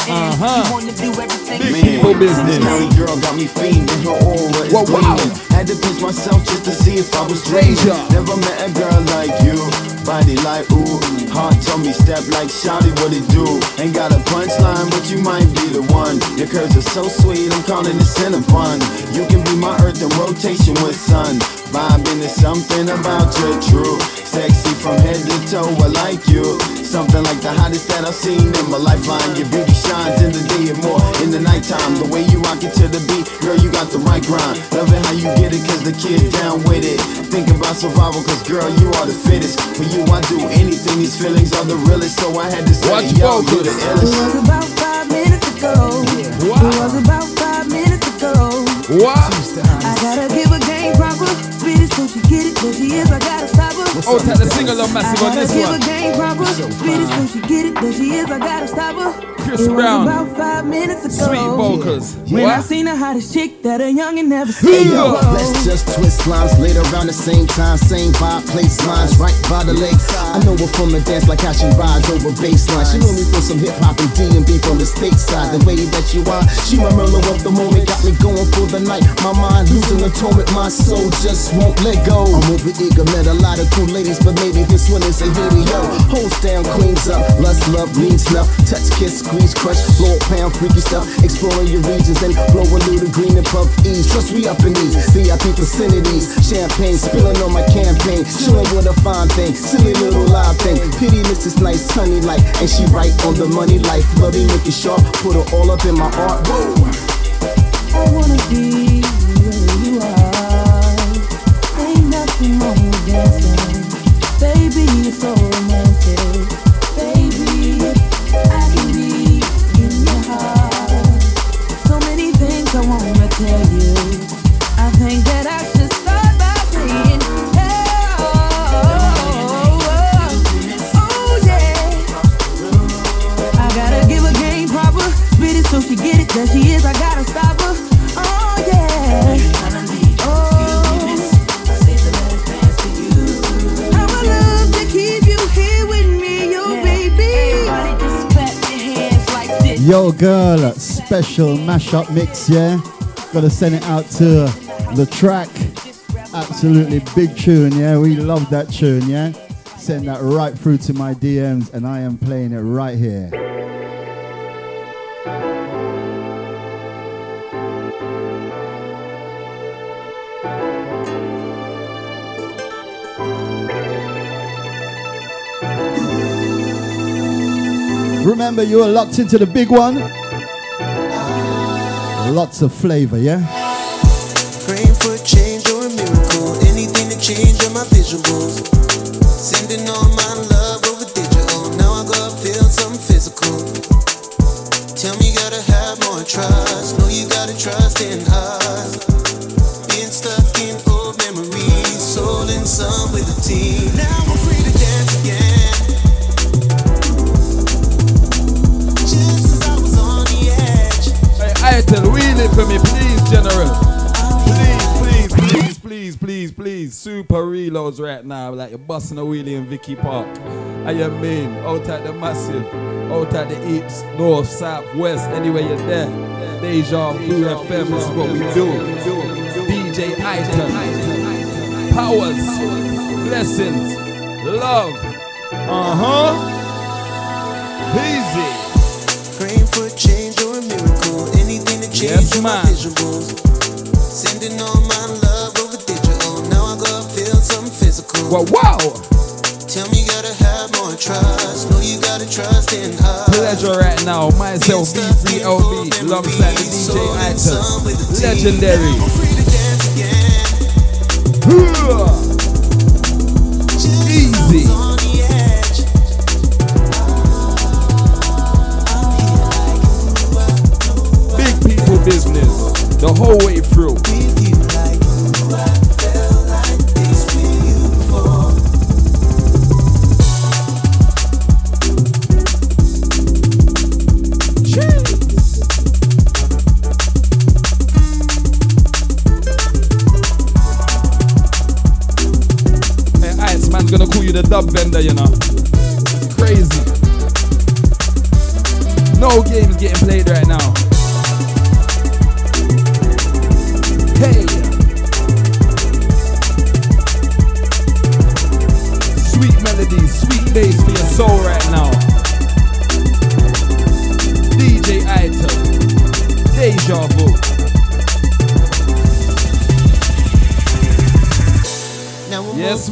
Uh-huh. Big Man, people business. county girl got me fiending. Her aura is Wow, wow. gleaming. Had to pinch myself just to see if I was dreaming. Never met a girl like you. Body like ooh. Heart told me step like Shawty, what it do? Ain't got a punchline, but you might be the one. Your curves are so sweet, I'm calling it Cinnabon. You can be my earth in rotation with sun. Vibing is something about you true. Sexy from head to toe, I like you. Something like the hottest that I've seen in my lifeline. Your beauty shines in the day and more in the nighttime. The way you rock it to the beat, girl, you got the right grind. Love it how you get it, cause the kid down with it. Think about survival, cause girl, you are the fittest. For you, I do anything. These feelings are the realest, so I had to say, Watch yo, you the vocals. It illest. was about five minutes ago. Wow. It was about five minutes ago. What? Speedy so she get it. There she is, I gotta stop her. Oh, take the single on massive on gotta this give her one. game proper. Speedy so she get it. There she is, I gotta stop her. Chris it Brown. was about five minutes ago. Sweet vocals. When I What? seen the hottest chick that a youngin' never Hey seen. yo, let's just twist lines later around the same time, same vibe, place lines right by the lake. I know her from the dance like how she rides over baseline. She know me from some hip hop and D&B from the stateside. The way that you are, she my Merlot of the moment, got me going for the night. My mind losing atonement, my soul just won't let go. I'm over eager, met a lot of cool ladies, but maybe this one is a. Yo, holds down, queens up, lust, love, means snuff, touch, kiss, squeeze, crush, blow, pound, freaky stuff, exploring your regions and blow a little green and puff ease. Trust we up in these VIP vicinities, champagne spilling on my campaign, chilling with a fine thing, silly little live thing. Pity Mrs. Nice, honey like, and she right on the money life. Bloody making sharp, put her all up in my art. Whoa. Special mashup mix, yeah? Gotta send it out to the track. Absolutely big tune, yeah? We love that tune, yeah? Send that right through to my DMs, and I am playing it right here. Remember, you are locked into the big one. Lots of flavor, yeah? Praying for change or a miracle. Anything to change on my visuals. Sending all my love over digital. Now I feel something physical. Tell me you gotta have more trust. Know you gotta trust in us. For me, please, General. Please, please, please, please, please, please. Super reloads right now, like you're busting a wheelie in Vicky Park. I am mean, out at the massive, out at the east, north, south, west, anywhere you're there. Deja Vu FM is what we do. DJ Ital, powers, blessings, love. Uh huh. Yes, my man. visuals. Sending all my love over digital. Now I gotta feel something physical. Wow, wow. Tell me you gotta have more trust. Know you gotta trust in us. Pleasure right now, myself B3LB, alongside the DJ Ital. Legendary.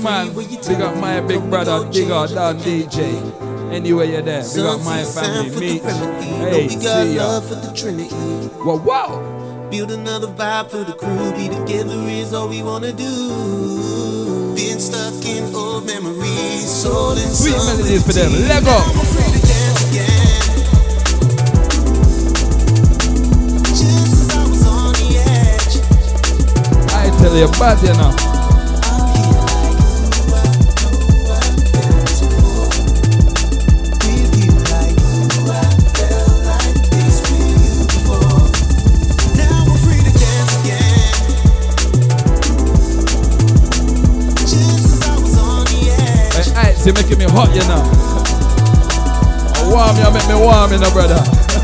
Man. Big up my big brother, Big up Don DJ. Anyway, you're there, big up my family, me. Hey, we got see ya. love for the Trinity. Wow, wow. Build another vibe for the crew. Be together is all we wanna do. Being stuck in old memories. Soul and Sweet melodies for them. Let Now go. I'm free to dance you're making me hot, you know. Warm, you make me warm, you know, brother.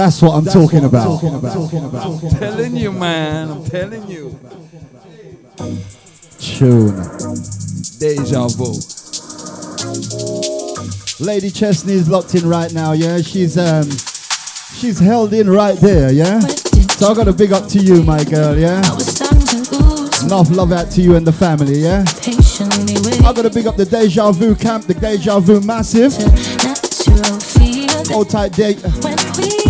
That's what I'm talking about. I'm telling you, man. I'm telling you. Tune. Deja vu. Lady Chesney is locked in right now, yeah? She's um she's held in right there, yeah? So I got a big up to you, my girl, yeah? Enough love out to you and the family, yeah? I got to big up the Deja Vu camp, the Deja Vu massive. Hold tight date.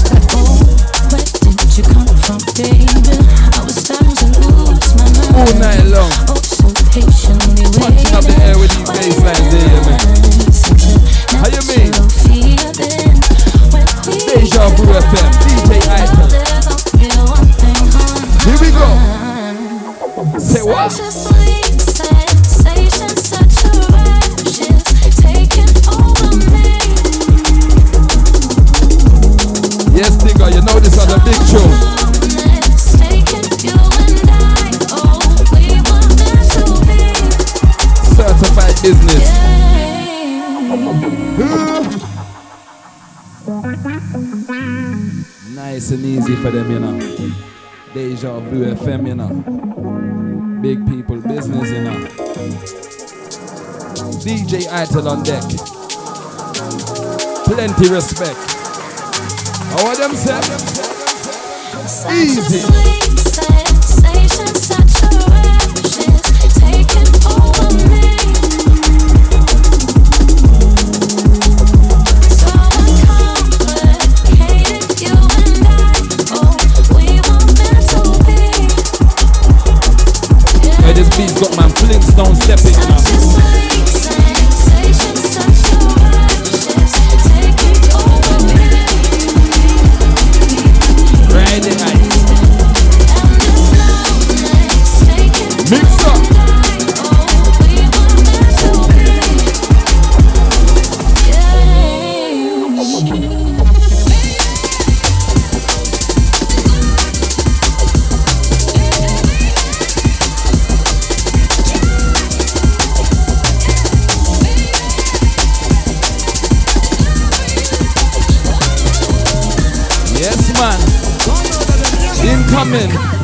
All night long. Punching up the air with these bass lines there, yeah, man. How you mean? Deja Vu FM, DJ Ital. Here we go. Say what? For them, you know. Deja Vu FM, you know. Big people business, you know. DJ Ital on deck. Plenty respect. How are them say? Easy. Got man Flintstone stepping now. Incoming.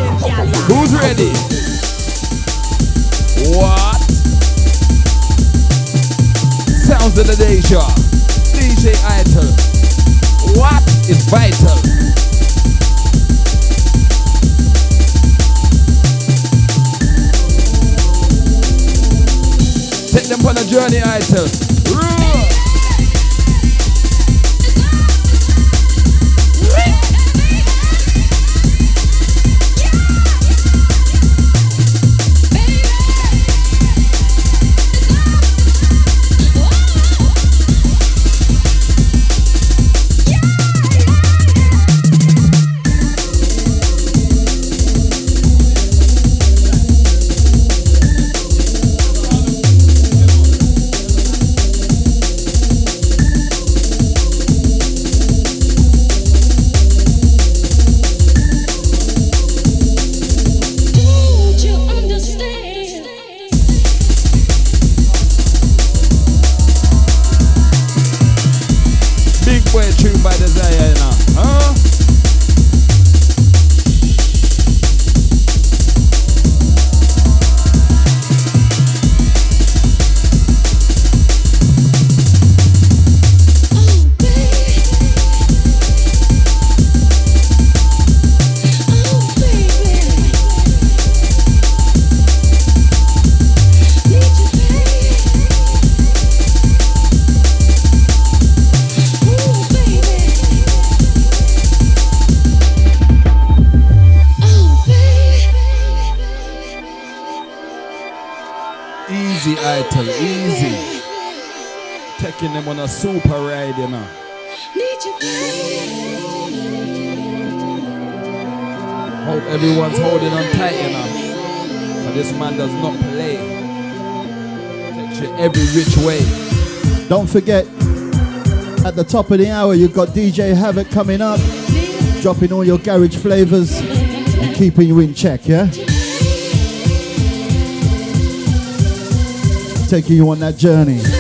Taking them on a super ride, you know. Hope everyone's holding on tight, you know. But this man does not play. Takes you every which way. Don't forget, at the top of the hour, you've got DJ Havoc coming up, dropping all your garage flavors and keeping you in check, yeah? Taking you on that journey.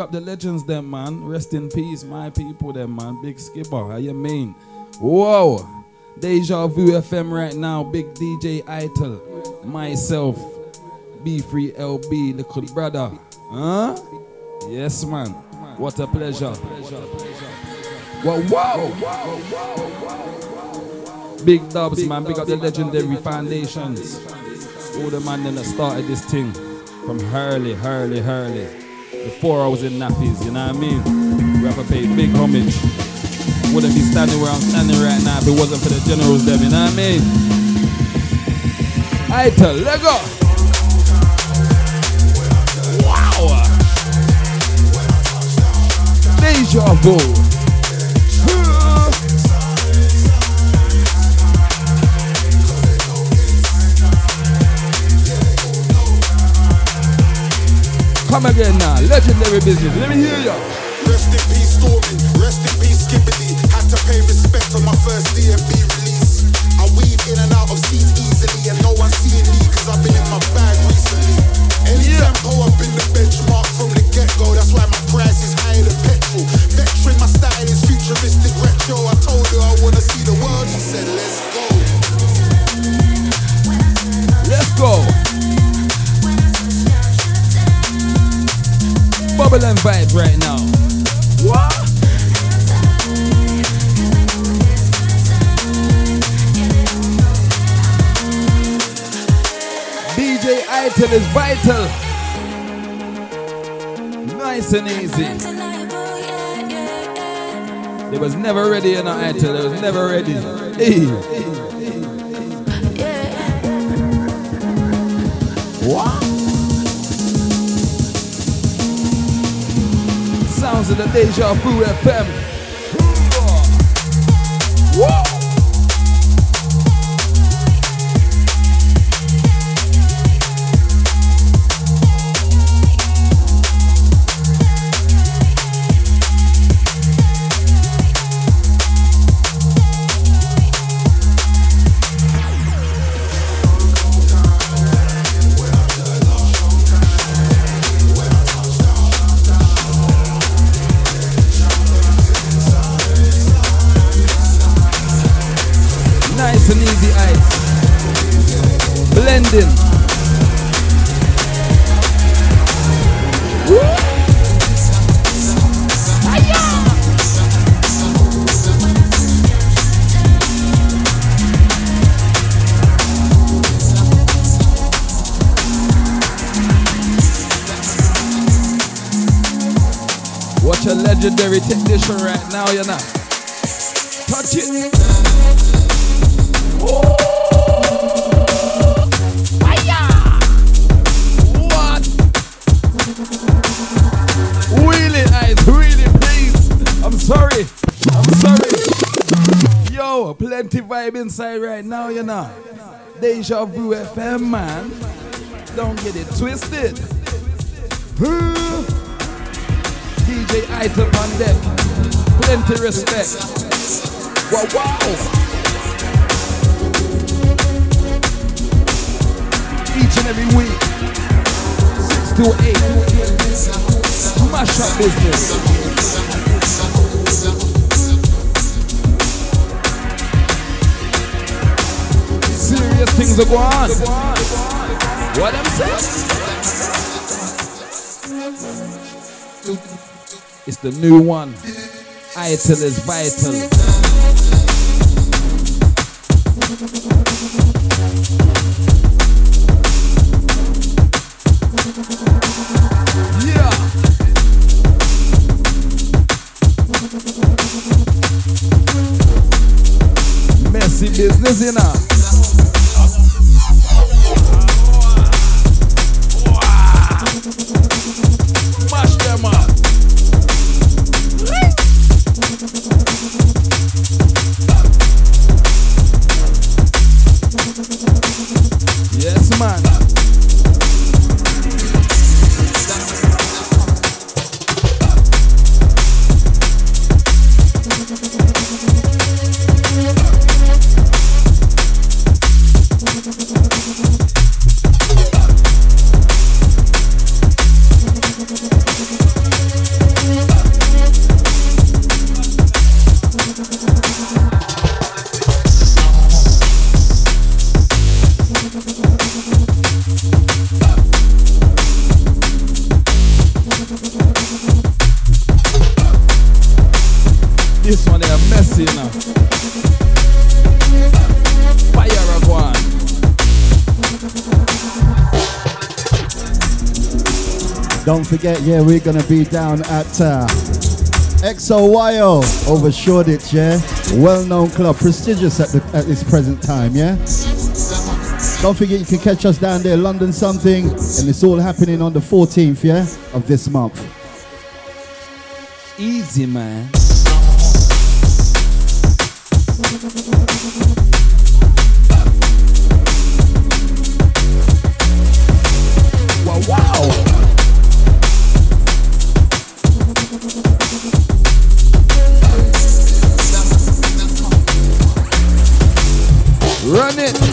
Up the legends, them, man. Rest in peace, my people, them, man. Big skipper. How you mean? Whoa. Deja Vu FM right now. Big DJ Ital. Myself. B3 LB, little brother. Huh? Yes, man. What a pleasure. Whoa, whoa. whoa, Big dubs, man. Big up the legendary foundations. All the man that started this thing from Hurley, Hurley, Hurley. Before I was in nappies, you know what I mean? We have to pay big homage. Wouldn't be standing where I'm standing right now if it wasn't for the generals them, you know what I mean? Ital, let go. Wow. Deja vu. Come again now, legendary business. Let me hear ya. Rest in peace, Stormy. Rest in peace, Skibadee. Had to pay respect on my first D&B release. I weave in and out of scenes easily, and no one's seeing me because I've been in my bag recently. Any tempo, I've been the benchmark from the get go. That's why my price is higher than petrol. Veteran, my style is futuristic retro. I told her I wanna see the world. She said, Let's go. Let's go. Bubble and vibes right now. What? DJ Ital is vital. Nice and easy. They was never ready in our Ital. They was never ready. Hey. What? Sounds of the Deja Vu FM. Whoa. right now, you know. Touch it. What? Wheel it, eyes, wheel it, please. I'm sorry. I'm sorry. Yo, plenty vibe inside right now, you know. Deja Vu FM, man. Don't get it twisted. DJ Ital on deck. Plenty respect. Wow, wow. Each and every week. 6 to 8. Mash up business. Serious things are going on. What I'm saying? It's the new one. Ital is vital. Business, you know. Don't forget, yeah, we're gonna be down at uh, XOYO over Shoreditch, yeah. Well-known club, prestigious at the at this present time, yeah. Don't forget you can catch us down there, London something, and it's all happening on the 14th, yeah, of this month. Easy, man. Run it.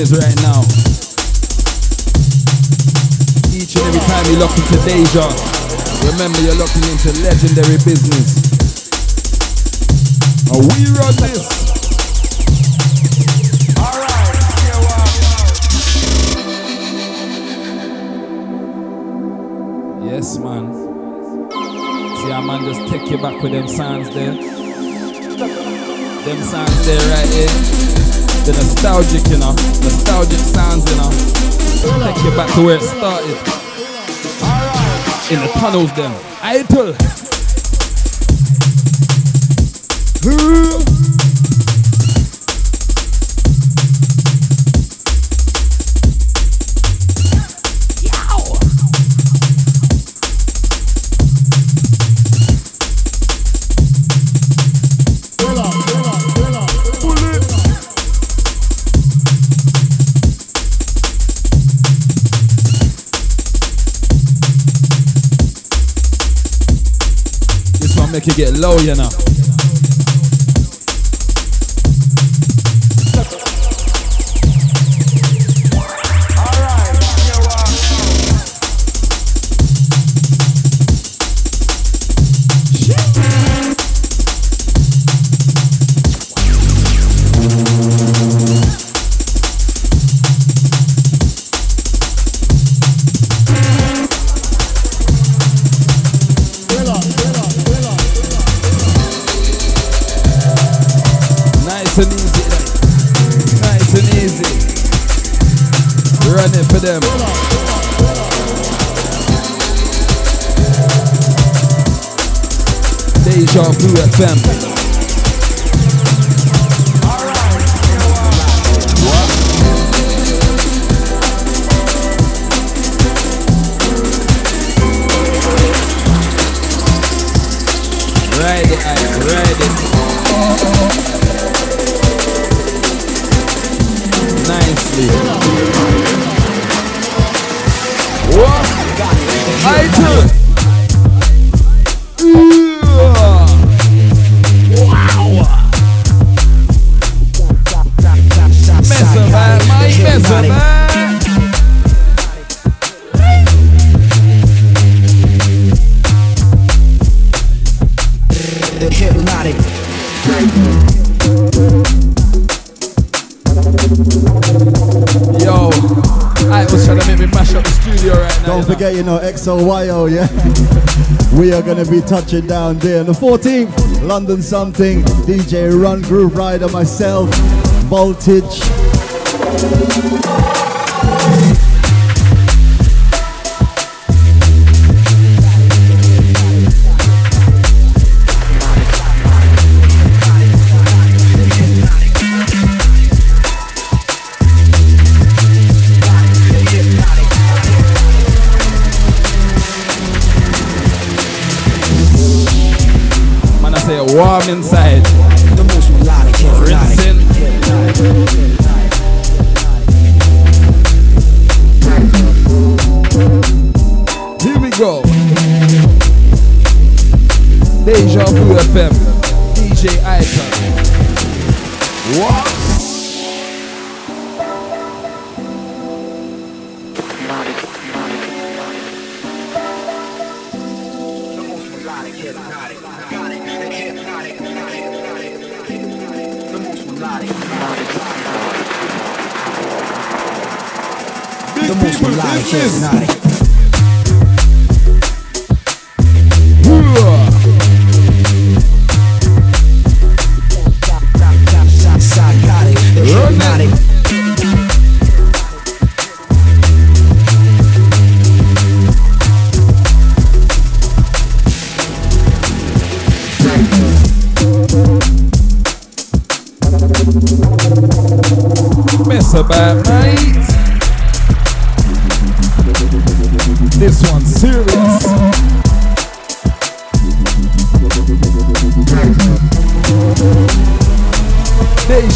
Business right now. Each and every time you lock into Deja, remember you're locking into legendary business. And we run this. Yes, man. See, a man just take you back with them sounds there. Them sounds there right here. The nostalgic, you know. Nostalgic sounds, you know. Take you back to where it started. In the tunnels, them. Idol. <laughs> You get low, you know. Touching down there on the 14th. London something. DJ Run Grooverider, myself, Voltage.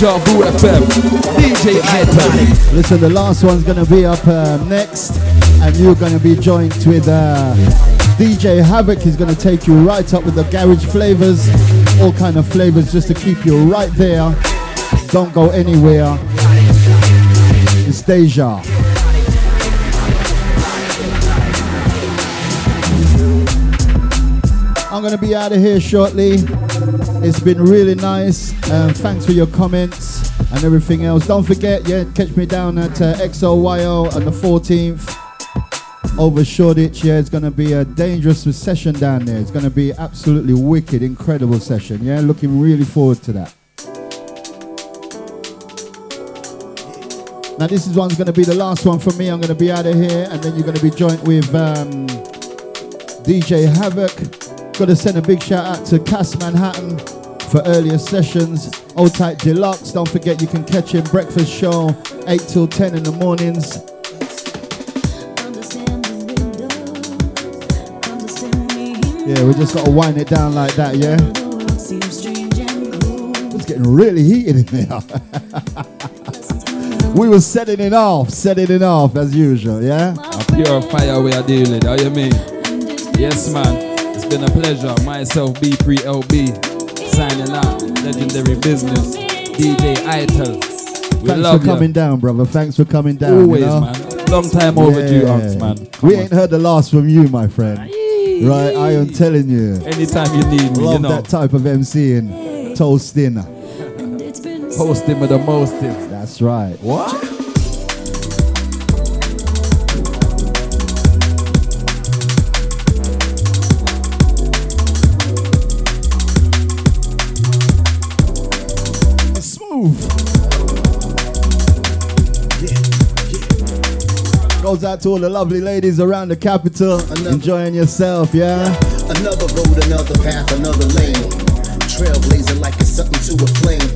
Vu FM. DJ Icon. Listen, the last one's gonna be up uh, next, and you're gonna be joined with uh, DJ Havoc. He's gonna take you right up with the garage flavors, all kind of flavors, just to keep you right there. Don't go anywhere. It's Deja. I'm gonna be out of here shortly. It's been really nice. Um, thanks for your comments and everything else. Don't forget, yeah, catch me down at uh, XOYO on the 14th over Shoreditch. Yeah, it's gonna be a dangerous session down there. It's gonna be absolutely wicked, incredible session. Yeah, looking really forward to that. Now this is one's gonna be the last one for me. I'm gonna be out of here, and then you're gonna be joined with um, DJ Havoc. Gotta send a big shout out to Cass Manhattan for earlier sessions. Old Tight Deluxe. Don't forget you can catch him breakfast show 8 till 10 in the mornings. Yeah, we just gotta wind it down like that, yeah? It's getting really heated in there. <laughs> we were setting it off, setting it off as usual, yeah? A pure fire we are dealing how you mean? Yes, man. Been a pleasure. Myself, B3LB, signing out. Legendary business. DJ Ital. We Thanks love for coming down, brother. Thanks for coming down. Always, you know? man. Long time overdue, Unks, man. we ain't heard the last from you, my friend. Right, I am telling you. Anytime you need me, Love you know. that type of MCing, toasting. Hosting with the mostest. That's right. What? Goes out to all the lovely ladies around the capital, enjoying yourself, yeah. Another road, another path, another lane. Trailblazer like it's something to a flame.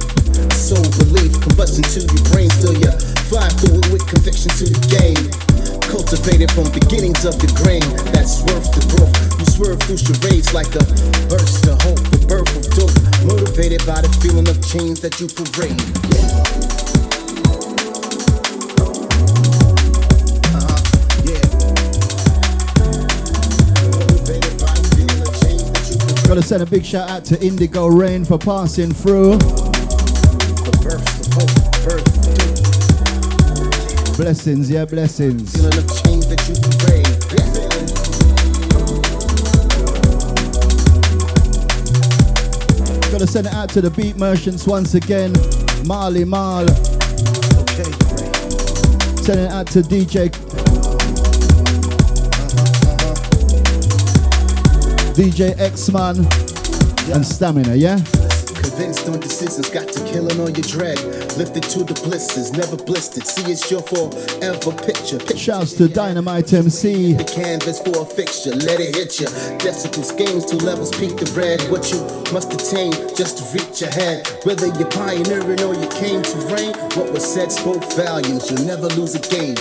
Soul relief, combustion to your brain, still you fly through it with conviction to the game. Cultivated from beginnings of the grain, that's worth the growth. You swerve through charades like a burst of hope, the birth of dope. Motivated by the feeling of change that you parade. Gotta send a big shout out to Indigo Reign for passing through. Blessings, yeah, blessings. Feeling of change that. Gotta send it out to the beat merchants once again. Marley Marl. Okay, Send it out to DJ. DJ X-Man and Stamina, yeah? Convinced on decisions, got to killing on your dread. Lifted to the blisters, never blistered. See it's your forever picture. Shouts to Dynamite MC. The canvas for a fixture, let it hit you. Decibels, games, two levels, peak the red. What you must attain just to reach ahead. Whether you're pioneering or you came to reign, what was said spoke volumes. You'll never lose a game.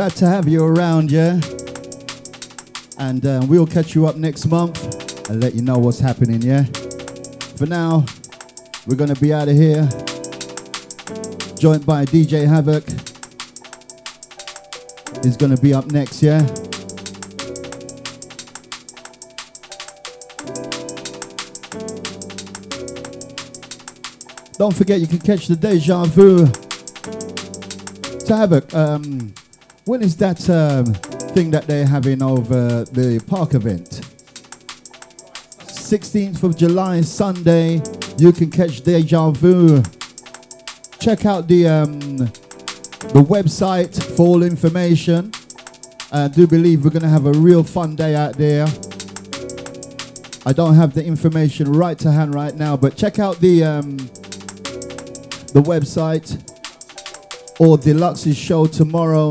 Glad to have you around, yeah? And uh, we'll catch you up next month and let you know what's happening, yeah? For now, we're gonna be out of here. Joined by DJ Havoc. He's gonna be up next, yeah? Don't forget you can catch the Deja Vu. To Havoc, um, when is that um, thing that they're having over the park event? 16th of July, Sunday. You can catch Deja Vu check out the um, the website for all information. I do believe we're going to have a real fun day out there. I don't have the information right to hand right now, but check out the um, the website or Deluxe's show tomorrow,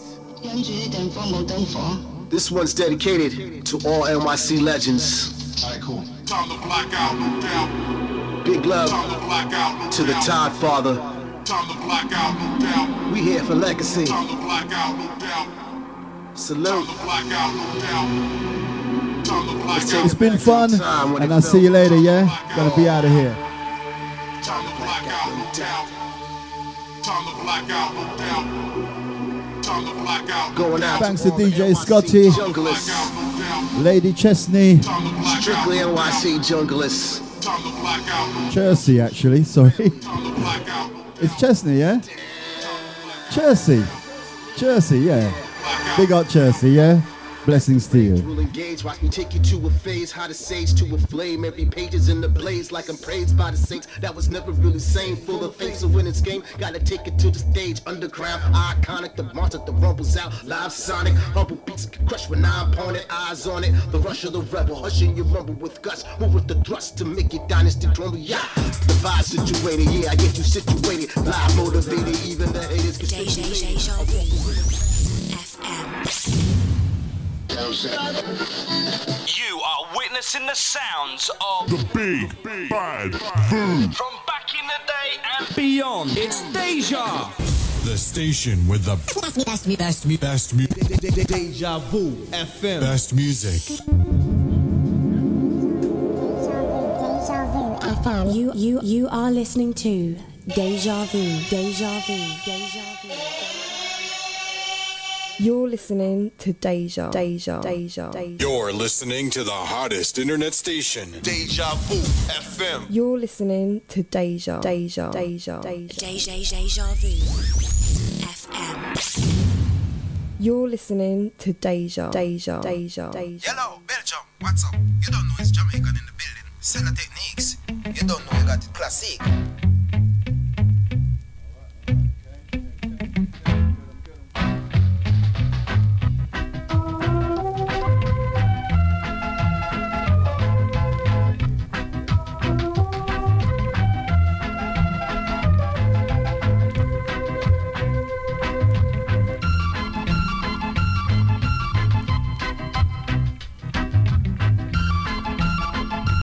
This one's dedicated to all NYC legends. Alright, cool. Time to black out, no doubt. Big love to, the Todd Father. We here for legacy. Time to black out, no doubt. Salute. It's been fun, and I'll see you later, yeah? Gonna be out of here. Time to black out, no doubt. Thanks to DJ Scotty. Lady Chesney, Strictly NYC to. Chelsea actually, sorry. It's Chesney, yeah? Chelsea. Chelsea, yeah. Big up Chelsea, yeah? Blessings to you. Will engage, watch me take you to a phase, how the sage to a flame. Every page is in the blaze, like I'm praised by the saints. That was never really sane, full of faith. So when it's game, gotta take it to the stage. Underground, iconic, the monster that rumbles out. Live sonic, humble beats get crushed with nine pointed eyes on it. The rush of the rebel, hushing your rumble with guts. Move with the thrust to make it dynasty crumble. Yeah, the vibe situated, yeah, I get you situated. Live motivated, even the haters can You are witnessing the sounds of the big big bad food. from back in the day and beyond. It's Deja. The station with the Best me, best me, best me. Deja vu FM. best music. You, you, you are listening to Deja Vu, Deja Vu, Deja Vu. You're listening to Deja, Deja, Deja, Deja. You're listening to the hottest internet station, Deja Vu FM. You're listening to Deja, Deja, Deja, Deja. Deja, Deja Vu. FM. You're listening to Deja, Deja, Deja, Deja. Hello, Belgium, what's up? You don't know it's Jamaican in the building. Seller techniques. You don't know you got it classic.